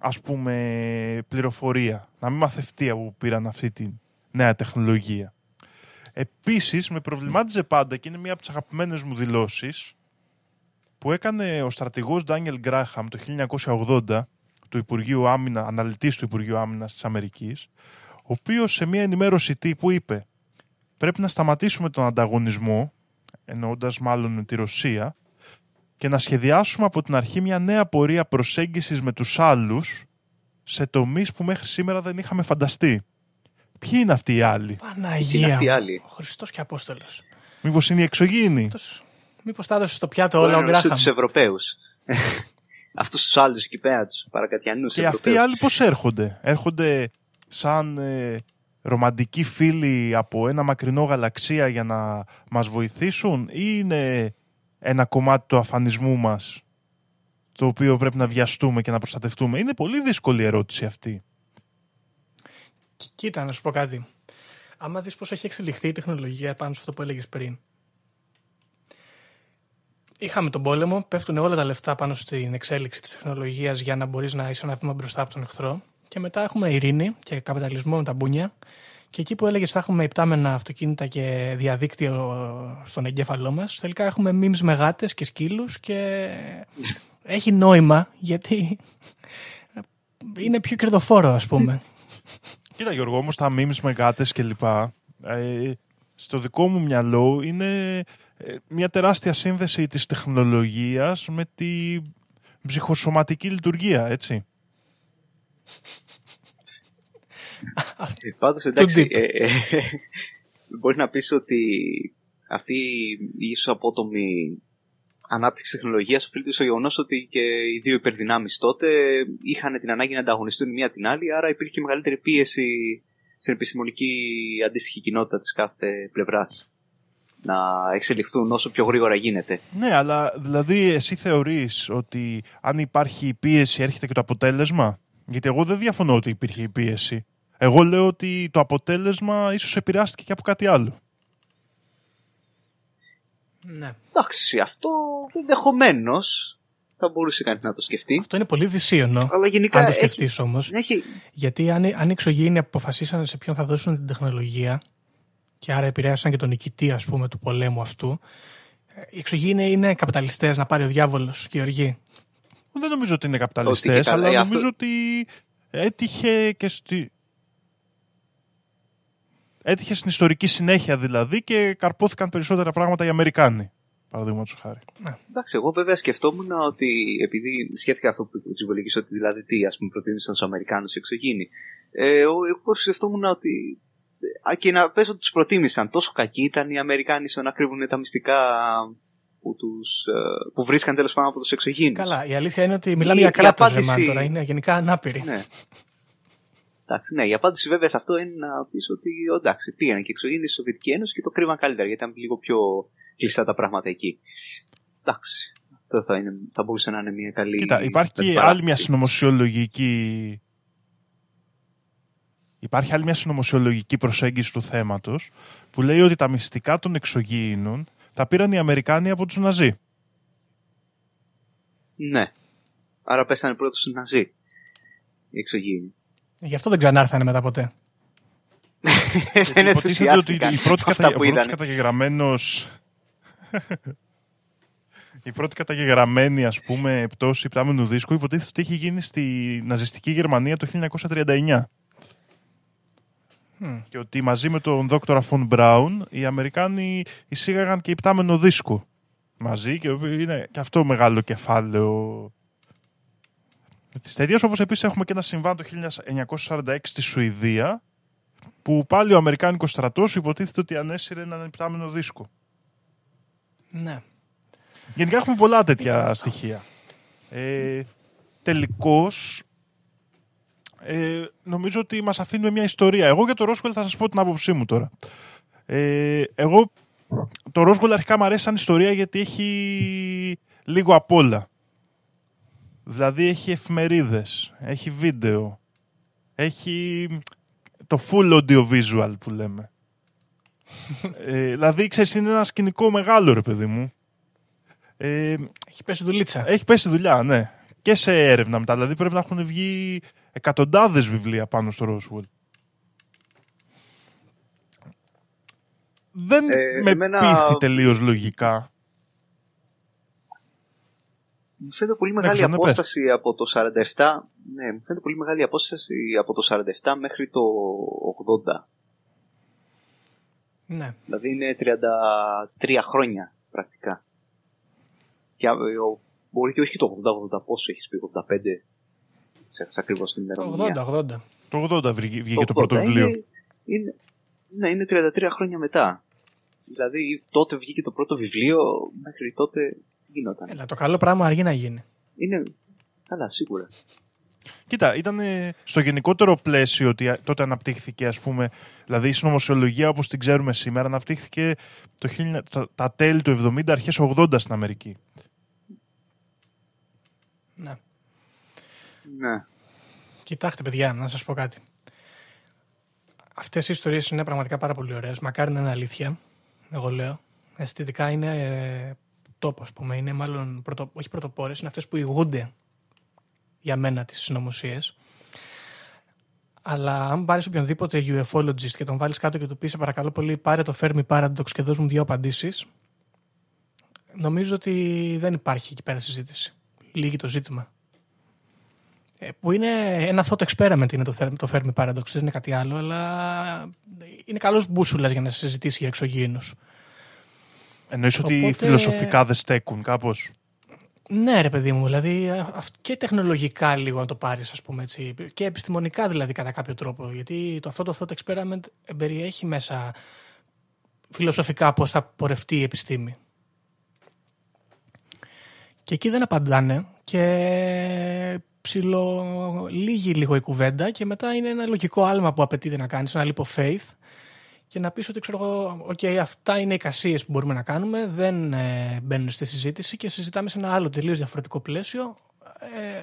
ας πούμε πληροφορία. Να μην μαθευτεί από που πήραν αυτή τη νέα τεχνολογία. Επίσης με προβλημάτιζε πάντα και είναι μία από τις αγαπημένες μου δηλώσεις που έκανε ο στρατηγός Ντάνιελ Γκράχαμ το 1980 του Υπουργείου Άμυνα, αναλυτής του Υπουργείου Άμυνας της Αμερικής, ο οποίος σε μια ενημέρωση τύπου είπε πρέπει να σταματήσουμε τον ανταγωνισμό, εννοώντας μάλλον τη Ρωσία, και να σχεδιάσουμε από την αρχή μια νέα πορεία προσέγγισης με τους άλλους σε τομείς που μέχρι σήμερα δεν είχαμε φανταστεί. Ποιοι είναι αυτοί οι άλλοι; Παναγία. Ο Χριστός και Απόστολος. Μήπως είναι οι εξωγήινοι; Μήπως τα έδωσε στο πιάτο όλα ο Γκράχαμ; τους Ευρωπαίους. [laughs] Αυτούς τους άλλους εκεί πέρα, τους παρακατιανούς. Και αυτοί οι άλλοι πώς έρχονται; Έρχονται σαν ε, ρομαντικοί φίλοι από ένα μακρινό γαλαξία για να μας βοηθήσουν ή είναι ένα κομμάτι του αφανισμού μας το οποίο πρέπει να βιαστούμε και να προστατευτούμε; Είναι πολύ δύσκολη ερώτηση αυτή. Κοίτα, να σου πω κάτι. Άμα δεις πώς έχει εξελιχθεί η τεχνολογία πάνω σε αυτό που έλεγες πριν, Είχαμε τον πόλεμο, πέφτουν όλα τα λεφτά πάνω στην εξέλιξη της τεχνολογίας για να μπορείς να είσαι ένα βήμα μπροστά από τον εχθρό. Και μετά έχουμε ειρήνη και καπιταλισμό με τα μπούνια. Και εκεί που έλεγες θα έχουμε υπτάμενα αυτοκίνητα και διαδίκτυο στον εγκέφαλό μας, τελικά έχουμε memes με γάτες και σκύλους και [laughs] έχει νόημα γιατί είναι πιο κερδοφόρο, ας πούμε. [laughs] Κοίτα, Γιώργο, όμως τα memes με γάτες και λοιπά, ε, στο δικό μου μυαλό είναι ε, μια τεράστια σύνδεση της τεχνολογίας με τη ψυχοσωματική λειτουργία, έτσι. Ε, πάντως, εντάξει, ε, ε, μπορείς να πεις ότι αυτή η ίσως απότομη ανάπτυξη τεχνολογίας οφείλεται στο γεγονός ότι και οι δύο υπερδυνάμεις τότε είχαν την ανάγκη να ανταγωνιστούν η μία την άλλη, άρα υπήρχε μεγαλύτερη πίεση στην επιστημονική αντίστοιχη κοινότητα της κάθε πλευράς. Να εξελιχθούν όσο πιο γρήγορα γίνεται. Ναι, αλλά δηλαδή εσύ θεωρείς ότι αν υπάρχει η πίεση έρχεται και το αποτέλεσμα; Γιατί εγώ δεν διαφωνώ ότι υπήρχε η πίεση. Εγώ λέω ότι το αποτέλεσμα ίσως επηρεάστηκε και από κάτι άλλο. Ναι. Εντάξει, αυτό ενδεχομένως θα μπορούσε κανείς να το σκεφτεί. Αυτό είναι πολύ δυσίωνο. Αλλά γενικά αν το έχει- σκεφτείς όμως. Έχει... Γιατί αν, αν οι εξωγήινοι αποφασίσαν σε ποιον θα δώσουν την τεχνολογία και άρα επηρέασαν και τον νικητή ας πούμε του πολέμου αυτού, ε, οι εξωγήινοι είναι καπιταλιστές να πάρει ο διάβολος και η οργή. Δεν νομίζω ότι είναι Ότι καπιταλιστές, και καλά, αλλά ε, νομίζω αυτό- ότι έτυχε και στη... Έτυχε στην ιστορική συνέχεια δηλαδή και καρπόθηκαν περισσότερα πράγματα οι Αμερικάνοι. Παραδείγματος χάρη. Εντάξει, εγώ βέβαια σκεφτόμουν ότι επειδή σκέφτηκα αυτό που είπε ο Τσιβολίκης, ότι δηλαδή τι ας πούμε προτείνησαν στους Αμερικάνους οι εξωγήινοι. Ε, εγώ, εγώ σκεφτόμουν ότι α, και να πες ότι τους προτίμησαν τόσο κακοί ήταν οι Αμερικάνοι στο να κρύβουν τα μυστικά που, τους, ε, που βρίσκαν τέλος πάντων από τους εξωγήινους. Καλά, η αλήθεια είναι ότι μιλάμε Η- για η κράτος απάντηση- Ρεμάν τώρα, είναι γενικά ανάπηροι. Ναι. Εντάξει, ναι, η απάντηση βέβαια σε αυτό είναι να πεις ότι εντάξει, πήγαν και εξωγήινοι στη Σοβιετική Ένωση και το κρύβαν καλύτερα γιατί ήταν λίγο πιο κλειστά τα πράγματα εκεί. Εντάξει. Αυτό θα, είναι, θα μπορούσε να είναι μια καλή. Κοίτα, υπάρχει και αντιπαράθεση. άλλη μια συνωμοσιολογική. Υπάρχει άλλη μια συνωμοσιολογική προσέγγιση του θέματος που λέει ότι τα μυστικά των εξωγήινων τα πήραν οι Αμερικάνοι από τους Ναζί. Ναι. Άρα πέσανε πρώτο στους Ναζί. Οι εξωγήινοι. Γι' αυτό δεν ξανάρθανε μετά ποτέ. [laughs] Δεν Υποτίθεται ότι ενθουσιάστηκαν η πρώτη, αυτά κατα... που ο πρώτος είδανε. καταγεγραμμένος... [laughs] η πρώτη καταγεγραμμένη, ας πούμε, πτώση υπτάμενου δίσκου υποτίθεται ότι έχει γίνει στη ναζιστική Γερμανία το 1939. Μμ. Και ότι μαζί με τον δόκτωρα Φον Μπράουν οι Αμερικάνοι εισήγαγαν και υπτάμενο δίσκο μαζί και είναι και αυτό μεγάλο κεφάλαιο τη ταινία. Όπως επίσης έχουμε και ένα συμβάν το 1946 στη Σουηδία που πάλι ο Αμερικάνικος στρατός υποτίθεται ότι ανέσυρε έναν υπτάμενο δίσκο. Ναι. Γενικά έχουμε πολλά τέτοια στοιχεία. Ε, τελικώς, ε, νομίζω ότι μας αφήνουμε μια ιστορία. Εγώ για το Ρόσουελ θα σας πω την άποψή μου τώρα. Ε, εγώ το Ρόσουελ αρχικά μου αρέσει σαν ιστορία γιατί έχει λίγο απ' όλα. Δηλαδή έχει εφημερίδες, έχει βίντεο, έχει το full audio visual που λέμε. [laughs] ε, δηλαδή, ξέρεις, είναι ένα σκηνικό μεγάλο, ρε παιδί μου. Ε, Έχει πέσει δουλίτσα. έχει πέσει δουλειά, ναι. Και σε έρευνα μετά. Δηλαδή πρέπει να έχουν βγει εκατοντάδες βιβλία πάνω στο Roswell. Δεν Ε, με εμένα- πείθει τελείως λογικά. Μου φαίνεται πολύ μεγάλη ξέρω, ναι, πες. απόσταση από το 47. Ναι, μου φαίνεται πολύ μεγάλη απόσταση από το 47 μέχρι το 80. Ναι. Δηλαδή είναι 33 χρόνια πρακτικά. Και α, ο- μπορεί και όχι το 80-80 πόσο έχεις πει, 85. Ξέχασα ακριβώς την Το ημερομηνία. 80-80. Το 80 βγήκε, βγήκε το 80. πρώτο βιβλίο. Είναι, είναι, ναι, είναι 33 χρόνια μετά. Δηλαδή τότε βγήκε το πρώτο βιβλίο, μέχρι τότε τι γινόταν. Έλα, το καλό πράγμα αργεί να γίνει. Είναι, καλά σίγουρα. Κοίτα, ήταν ε, στο γενικότερο πλαίσιο ότι α, τότε αναπτύχθηκε, ας πούμε, δηλαδή η συνωμοσιολογία όπως την ξέρουμε σήμερα αναπτύχθηκε το 1000 τα, τα τέλη του 70, αρχές 80 στην Αμερική. Ναι. Ναι. Κοιτάξτε, παιδιά, να σας πω κάτι. Αυτές οι ιστορίες είναι πραγματικά πάρα πολύ ωραίες. Μακάρι να είναι αλήθεια. Εγώ λέω. Αισθητικά είναι ε, τόπο, ας πούμε. Είναι μάλλον πρωτο, όχι πρωτοπόρες, είναι αυτές που ηγούνται για μένα τις συνωμοσίες. Αλλά αν πάρεις οποιονδήποτε UFOlogist και τον βάλεις κάτω και του πεις: Σε παρακαλώ πολύ, πάρε το Fermi Paradox και δώσ' μου δύο απαντήσεις. Νομίζω ότι δεν υπάρχει εκεί πέρα συζήτηση. Λύγει το ζήτημα. Ε, Που είναι ένα thought experiment είναι το, Fer- το Fermi Paradox, δεν είναι κάτι άλλο, αλλά είναι καλός μπούσουλας για να συζητήσει για εξωγήινους. Εννοείς ότι Οπότε- φιλοσοφικά δεν στέκουν κάπως; Ναι, ρε παιδί μου, δηλαδή α- αυ- και τεχνολογικά λίγο να το πάρεις, ας πούμε έτσι, και επιστημονικά δηλαδή κατά κάποιο τρόπο, γιατί το, αυτό το thought experiment περιέχει μέσα φιλοσοφικά πώς θα πορευτεί η επιστήμη. Και εκεί δεν απαντάνε και ψιλο λίγη λίγο η κουβέντα και μετά είναι ένα λογικό άλμα που απαιτείται να κάνεις, ένα leap of faith και να πεις ότι ξέρω εγώ, okay, αυτά είναι οι εικασίε που μπορούμε να κάνουμε, δεν ε, μπαίνουν στη συζήτηση και συζητάμε σε ένα άλλο τελείως διαφορετικό πλαίσιο, ε,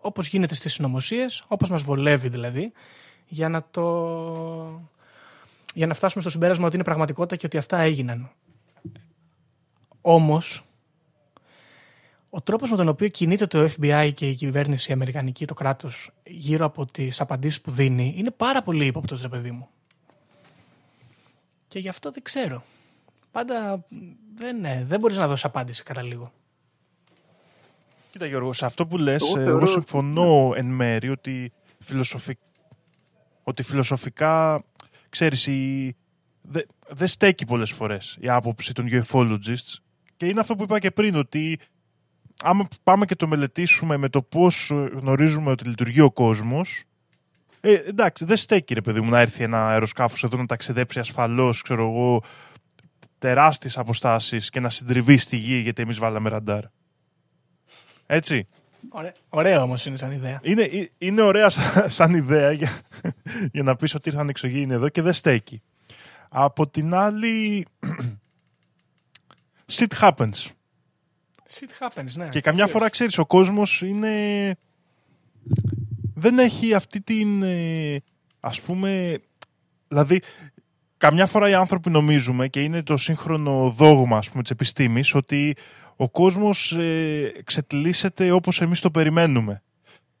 όπως γίνεται στις συνωμοσίες, όπως μας βολεύει δηλαδή, για να, το... για να φτάσουμε στο συμπέρασμα ότι είναι πραγματικότητα και ότι αυτά έγιναν. Όμως, ο τρόπος με τον οποίο κινείται το FBI και η κυβέρνηση η Αμερικανική, το κράτος, γύρω από τις απαντήσεις που δίνει, είναι πάρα πολύ ύποπτος, ρε παιδί μου. Και γι' αυτό δεν ξέρω. Πάντα δεν, ναι, δεν μπορείς να δώσεις απάντηση κατά λίγο. Κοίτα Γιώργος, σε αυτό που λες, εγώ, εγώ συμφωνώ εν μέρη ότι, φιλοσοφι... ότι φιλοσοφικά, ξέρεις, η... δεν δε στέκει πολλές φορές η άποψη των ufologists και είναι αυτό που είπα και πριν, ότι άμα πάμε και το μελετήσουμε με το πώς γνωρίζουμε ότι λειτουργεί ο κόσμος, ε, εντάξει, δεν στέκει ρε παιδί μου να έρθει ένα αεροσκάφος εδώ να ταξιδέψει ασφαλώς, ξέρω εγώ, τεράστιες αποστάσεις και να συντριβεί στη γη γιατί εμείς βάλαμε ραντάρ. Έτσι. Ωραίο, ωραίο όμως είναι σαν ιδέα. Είναι, ε, είναι ωραία σαν, ιδέα για, για να πεις ότι ήρθαν εξωγήινοι εδώ και δεν στέκει. Από την άλλη, [clears throat] shit happens. Shit happens, ναι. Και καμιά φορά, ξέρεις, ο κόσμος είναι... Δεν έχει αυτή την, ε, ας πούμε... Δηλαδή, καμιά φορά οι άνθρωποι νομίζουμε και είναι το σύγχρονο δόγμα, ας πούμε, της επιστήμης, ότι ο κόσμος ε, ξετλίσσεται όπως εμείς το περιμένουμε.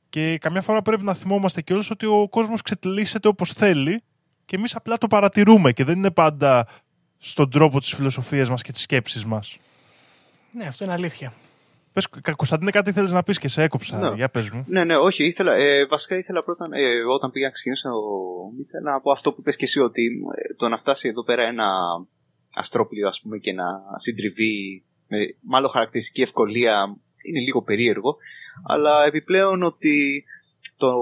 Και καμιά φορά πρέπει να θυμόμαστε και όλους ότι ο κόσμος ξετλίσσεται όπως θέλει και εμείς απλά το παρατηρούμε και δεν είναι πάντα στον τρόπο της φιλοσοφίας μας και της σκέψης μας. Ναι, αυτό είναι αλήθεια. Πες, Κωνσταντίνε, κάτι θέλεις να πεις και σε έκοψα. Ναι. Για πες μου. Ναι, ναι, όχι. Ήθελα, ε, βασικά ήθελα πρώτα, ε, όταν πήγα να ξεκινήσω, ήθελα να πω αυτό που πες και εσύ, ότι ε, το να φτάσει εδώ πέρα ένα αστρόπλιο, ας πούμε, και να συντριβεί με μάλλον χαρακτηριστική ευκολία είναι λίγο περίεργο, αλλά επιπλέον ότι το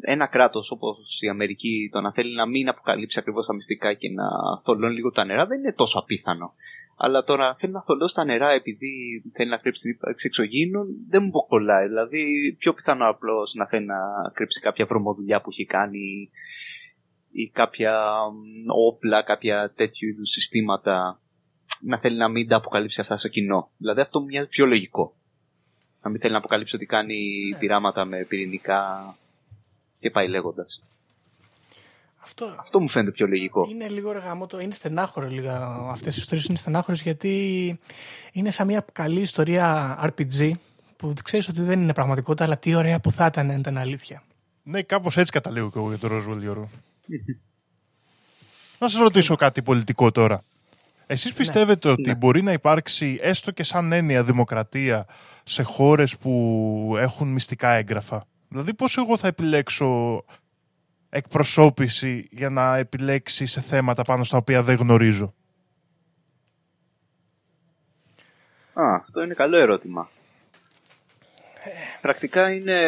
ένα κράτος όπως η Αμερική το να θέλει να μην αποκαλύψει ακριβώς τα μυστικά και να θολώνει λίγο τα νερά δεν είναι τόσο απίθανο. Αλλά τώρα θέλει να θολώσει τα νερά επειδή θέλει να κρύψει την ύπαρξη εξωγήινων δεν μου κολλάει. Δηλαδή, πιο πιθανό απλώς να θέλει να κρύψει κάποια βρωμοδουλειά που έχει κάνει ή κάποια όπλα, κάποια τέτοιου είδους συστήματα να θέλει να μην τα αποκαλύψει αυτά στο κοινό. Δηλαδή αυτό μου μοιάζει πιο λογικό. Να μην θέλει να αποκαλύψει ότι κάνει ναι. πειράματα με πυρηνικά και πάει λέγοντας. Αυτό, Αυτό μου φαίνεται πιο λογικό. Είναι λίγο το είναι στενάχωρο λίγα. Αυτές οι ιστορίες είναι στενάχωρες γιατί είναι σαν μια καλή ιστορία RPG που ξέρεις ότι δεν είναι πραγματικότητα, αλλά τι ωραία που θα ήταν αν ήταν αλήθεια. Ναι, κάπως έτσι καταλήγω και εγώ για το Roswell Γιώργο. να σας ρωτήσω κάτι πολιτικό τώρα. Εσείς ναι. πιστεύετε ότι ναι. μπορεί να υπάρξει έστω και σαν έννοια δημοκρατία σε χώρες που έχουν μυστικά έγγραφα; Δηλαδή πώς εγώ θα επιλέξω εκπροσώπηση για να επιλέξει σε θέματα πάνω στα οποία δεν γνωρίζω. Α, αυτό είναι καλό ερώτημα. Πρακτικά είναι...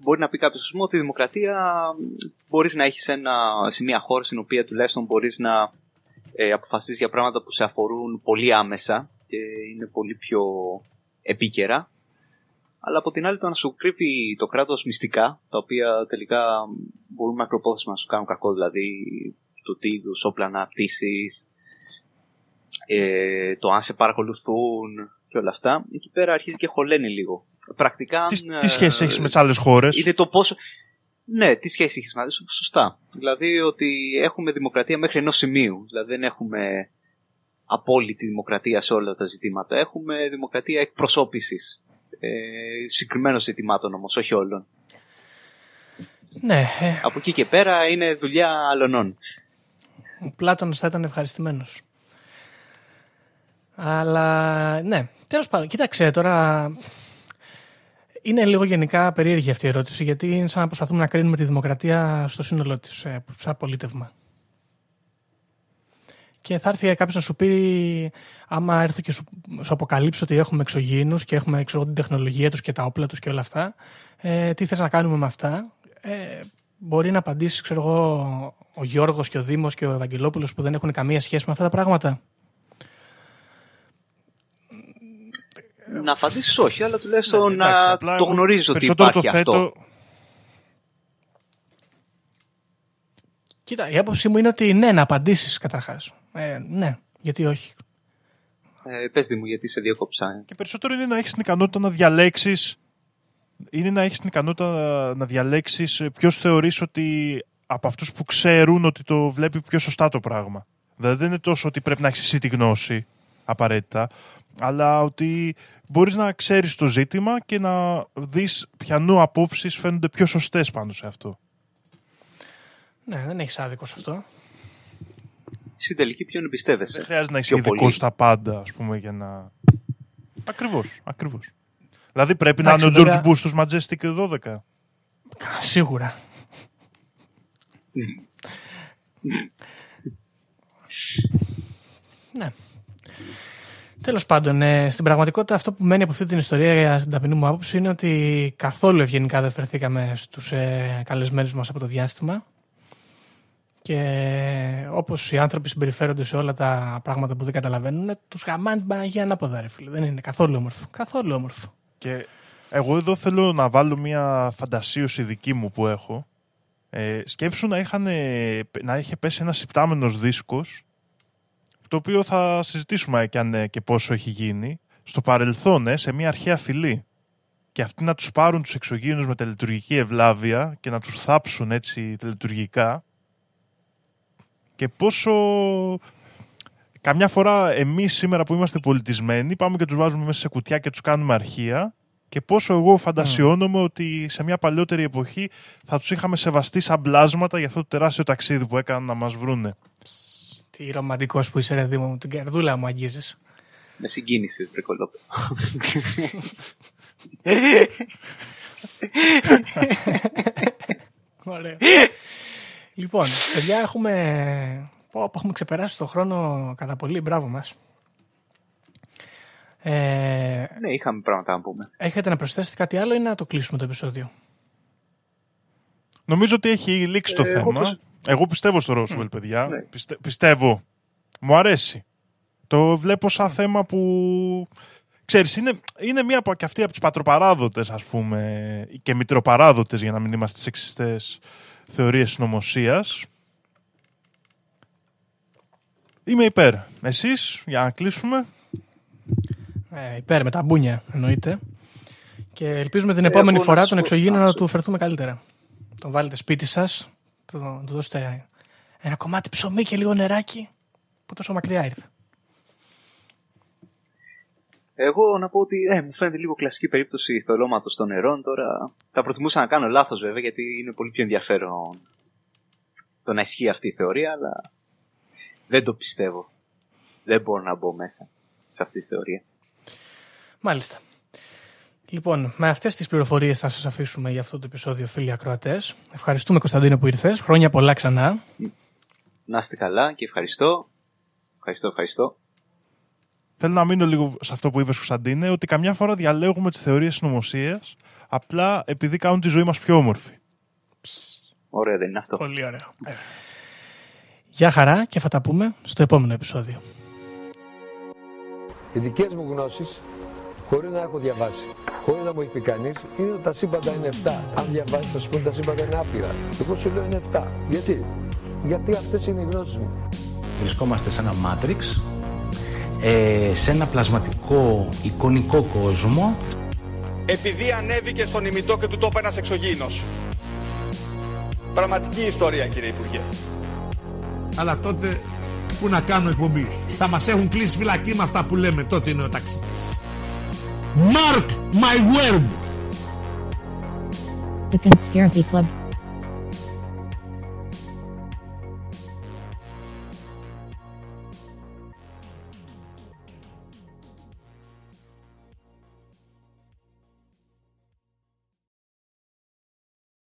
Μπορεί να πει κάποιος ότι η δημοκρατία μπορείς να έχεις ένα, σε μια χώρα στην οποία τουλάχιστον μπορείς να ε, αποφασίσεις για πράγματα που σε αφορούν πολύ άμεσα και είναι πολύ πιο επίκαιρα. Αλλά από την άλλη το να σου κρύβει το κράτος μυστικά, τα οποία τελικά μπορούν μακροπρόθεσμα να σου κάνουν κακό, δηλαδή το τι είδους όπλα να ε, το αν σε παρακολουθούν και όλα αυτά, εκεί πέρα αρχίζει και χωλαίνει λίγο. Πρακτικά, τι, τι σχέση έχεις με τις άλλες χώρες, Είναι το πόσο, ναι, τι σχέση έχεις μαζί σου, σωστά. Δηλαδή ότι έχουμε δημοκρατία μέχρι ενός σημείου. Δηλαδή δεν έχουμε απόλυτη δημοκρατία σε όλα τα ζητήματα. Έχουμε δημοκρατία εκπροσώπησης. Ε, συγκεκριμένων ζητημάτων όμως, όχι όλων. Ναι. Ε. Από εκεί και πέρα είναι δουλειά αλωνών. Ο Πλάτωνας θα ήταν ευχαριστημένος. Αλλά ναι, τέλος πάντων, κοίταξε τώρα είναι λίγο γενικά περίεργη αυτή η ερώτηση, γιατί είναι σαν να προσπαθούμε να κρίνουμε τη δημοκρατία στο σύνολό της, ε, σαν πολίτευμα. Και θα έρθει κάποιος να σου πει, άμα έρθω και σου, σου αποκαλύψω ότι έχουμε εξωγήινους και έχουμε ξέρω, την τεχνολογία τους και τα όπλα τους και όλα αυτά, ε, τι θες να κάνουμε με αυτά; Ε, μπορεί να απαντήσει, ξέρω εγώ, ο Γιώργος και ο Δήμος και ο Ευαγγελόπουλος που δεν έχουν καμία σχέση με αυτά τα πράγματα. να απαντήσεις όχι, αλλά τουλάχιστον ναι, να το γνωρίζεις ότι υπάρχει το αυτό. Κοίτα, η άποψή μου είναι ότι ναι, να απαντήσεις καταρχάς. Ε, ναι, γιατί όχι. Ε, πες μου, γιατί σε διέκοψα. Και περισσότερο είναι να έχεις την ικανότητα να διαλέξεις. Είναι να έχεις την ικανότητα να διαλέξεις ποιος θεωρείς ότι από αυτούς που ξέρουν ότι το βλέπει πιο σωστά το πράγμα. Δηλαδή δεν είναι τόσο ότι πρέπει να έχεις εσύ τη γνώση απαραίτητα, αλλά ότι μπορείς να ξέρεις το ζήτημα και να δεις ποιανού απόψεις φαίνονται πιο σωστές πάνω σε αυτό. Ναι, δεν έχεις άδικο σε αυτό. Στην τελική ποιον εμπιστεύεσαι; Δεν χρειάζεται να είσαι ειδικό στα πάντα, ας πούμε, για να. Ακριβώς, ακριβώς. Δηλαδή πρέπει να είναι ο George Bush στους Majestic 12. Σίγουρα. ναι. Τέλος πάντων, ε, στην πραγματικότητα αυτό που μένει από αυτή την ιστορία για την ταπεινή μου άποψη είναι ότι καθόλου ευγενικά δεν φερθήκαμε στους ε, καλεσμένους μας από το διάστημα. Και όπως οι άνθρωποι συμπεριφέρονται σε όλα τα πράγματα που δεν καταλαβαίνουν, τους γαμάνε την Παναγία ανάποδα, ρε φίλε. Δεν είναι καθόλου όμορφο. Καθόλου όμορφο. Και εγώ εδώ θέλω να βάλω μια φαντασίωση δική μου που έχω. Ε, σκέψου να, είχαν, να είχε πέσει ένας υπτάμενος δίσκος το οποίο θα συζητήσουμε και, αν, και πόσο έχει γίνει στο παρελθόν ε, σε μια αρχαία φυλή και αυτοί να τους πάρουν τους εξωγήινους με τελετουργική ευλάβεια και να τους θάψουν έτσι τελετουργικά και πόσο καμιά φορά εμείς σήμερα που είμαστε πολιτισμένοι πάμε και τους βάζουμε μέσα σε κουτιά και τους κάνουμε αρχεία και πόσο εγώ φαντασιώνομαι mm. ότι σε μια παλιότερη εποχή θα τους είχαμε σεβαστεί σαν μπλάσματα για αυτό το τεράστιο ταξίδι που έκαναν να μας βρούνε. Τι ρομαντικός που είσαι ρε Δήμο μου, την καρδούλα μου αγγίζεις. Με συγκίνησες βρε κολόπε. Ωραία. Λοιπόν, παιδιά, έχουμε, πω, έχουμε ξεπεράσει το χρόνο κατά πολύ. Μπράβο μας. Ε, ναι, είχαμε πράγματα να πούμε. Έχετε να προσθέσετε κάτι άλλο ή να το κλείσουμε το επεισόδιο; Νομίζω ότι έχει λήξει το ε, θέμα. Εγώ, πιστεύω στο Ρόσουελ, παιδιά. Ναι. πιστεύω. Μου αρέσει. Το βλέπω σαν θέμα που... Ξέρεις, είναι, είναι μία από, και αυτή από τις πατροπαράδοτες, ας πούμε, και μητροπαράδοτες, για να μην είμαστε στις εξιστές θεωρίες συνωμοσίας. Είμαι υπέρ. Εσείς, για να κλείσουμε. Ε, υπέρ με τα μπούνια, εννοείται. Και ελπίζουμε την ε, επόμενη φορά τον εξωγήινο να του φερθούμε καλύτερα. Τον βάλετε σπίτι σας, του, του δώσετε ένα κομμάτι ψωμί και λίγο νεράκι, που τόσο μακριά ήρθε. Εγώ να πω ότι ε, μου φαίνεται λίγο κλασική περίπτωση θολώματο των νερών. Τώρα θα προτιμούσα να κάνω λάθος βέβαια, γιατί είναι πολύ πιο ενδιαφέρον το να ισχύει αυτή η θεωρία, αλλά δεν το πιστεύω. Δεν μπορώ να μπω μέσα σε αυτή τη θεωρία. Μάλιστα. Λοιπόν, με αυτές τις πληροφορίες θα σας αφήσουμε για αυτό το επεισόδιο, φίλοι ακροατές. Ευχαριστούμε, Κωνσταντίνο, που ήρθες. Χρόνια πολλά ξανά. Να είστε καλά και ευχαριστώ. Ευχαριστώ, ευχαριστώ. Θέλω να μείνω λίγο σε αυτό που είπες, Κωνσταντίνε, ότι καμιά φορά διαλέγουμε τις θεωρίες συνωμοσίας απλά επειδή κάνουν τη ζωή μας πιο όμορφη. Ωραία, δεν είναι αυτό. Πολύ ωραίο. Γεια χαρά και θα τα πούμε στο επόμενο επεισόδιο. Οι δικές μου γνώσεις, χωρίς να έχω διαβάσει, χωρίς να μου έχει πει κανείς, είναι ότι τα σύμπαντα είναι 7. Αν διαβάσεις, θα σου πούνε τα σύμπαντα είναι άπειρα. Εγώ σου λέω είναι 7. Γιατί; Γιατί αυτές είναι οι γνώσεις μου. Βρισκόμαστε σε ένα μάτριξ ε, σε ένα πλασματικό εικονικό κόσμο. Επειδή ανέβηκε στον ημιτό και του τόπου ένας εξωγήινος. Πραγματική ιστορία κύριε Υπουργέ. Αλλά τότε που να κάνω εκπομπή; Θα μας έχουν κλείσει φυλακή με αυτά που λέμε τότε είναι ο ταξίτης. Mark my word! The Conspiracy Club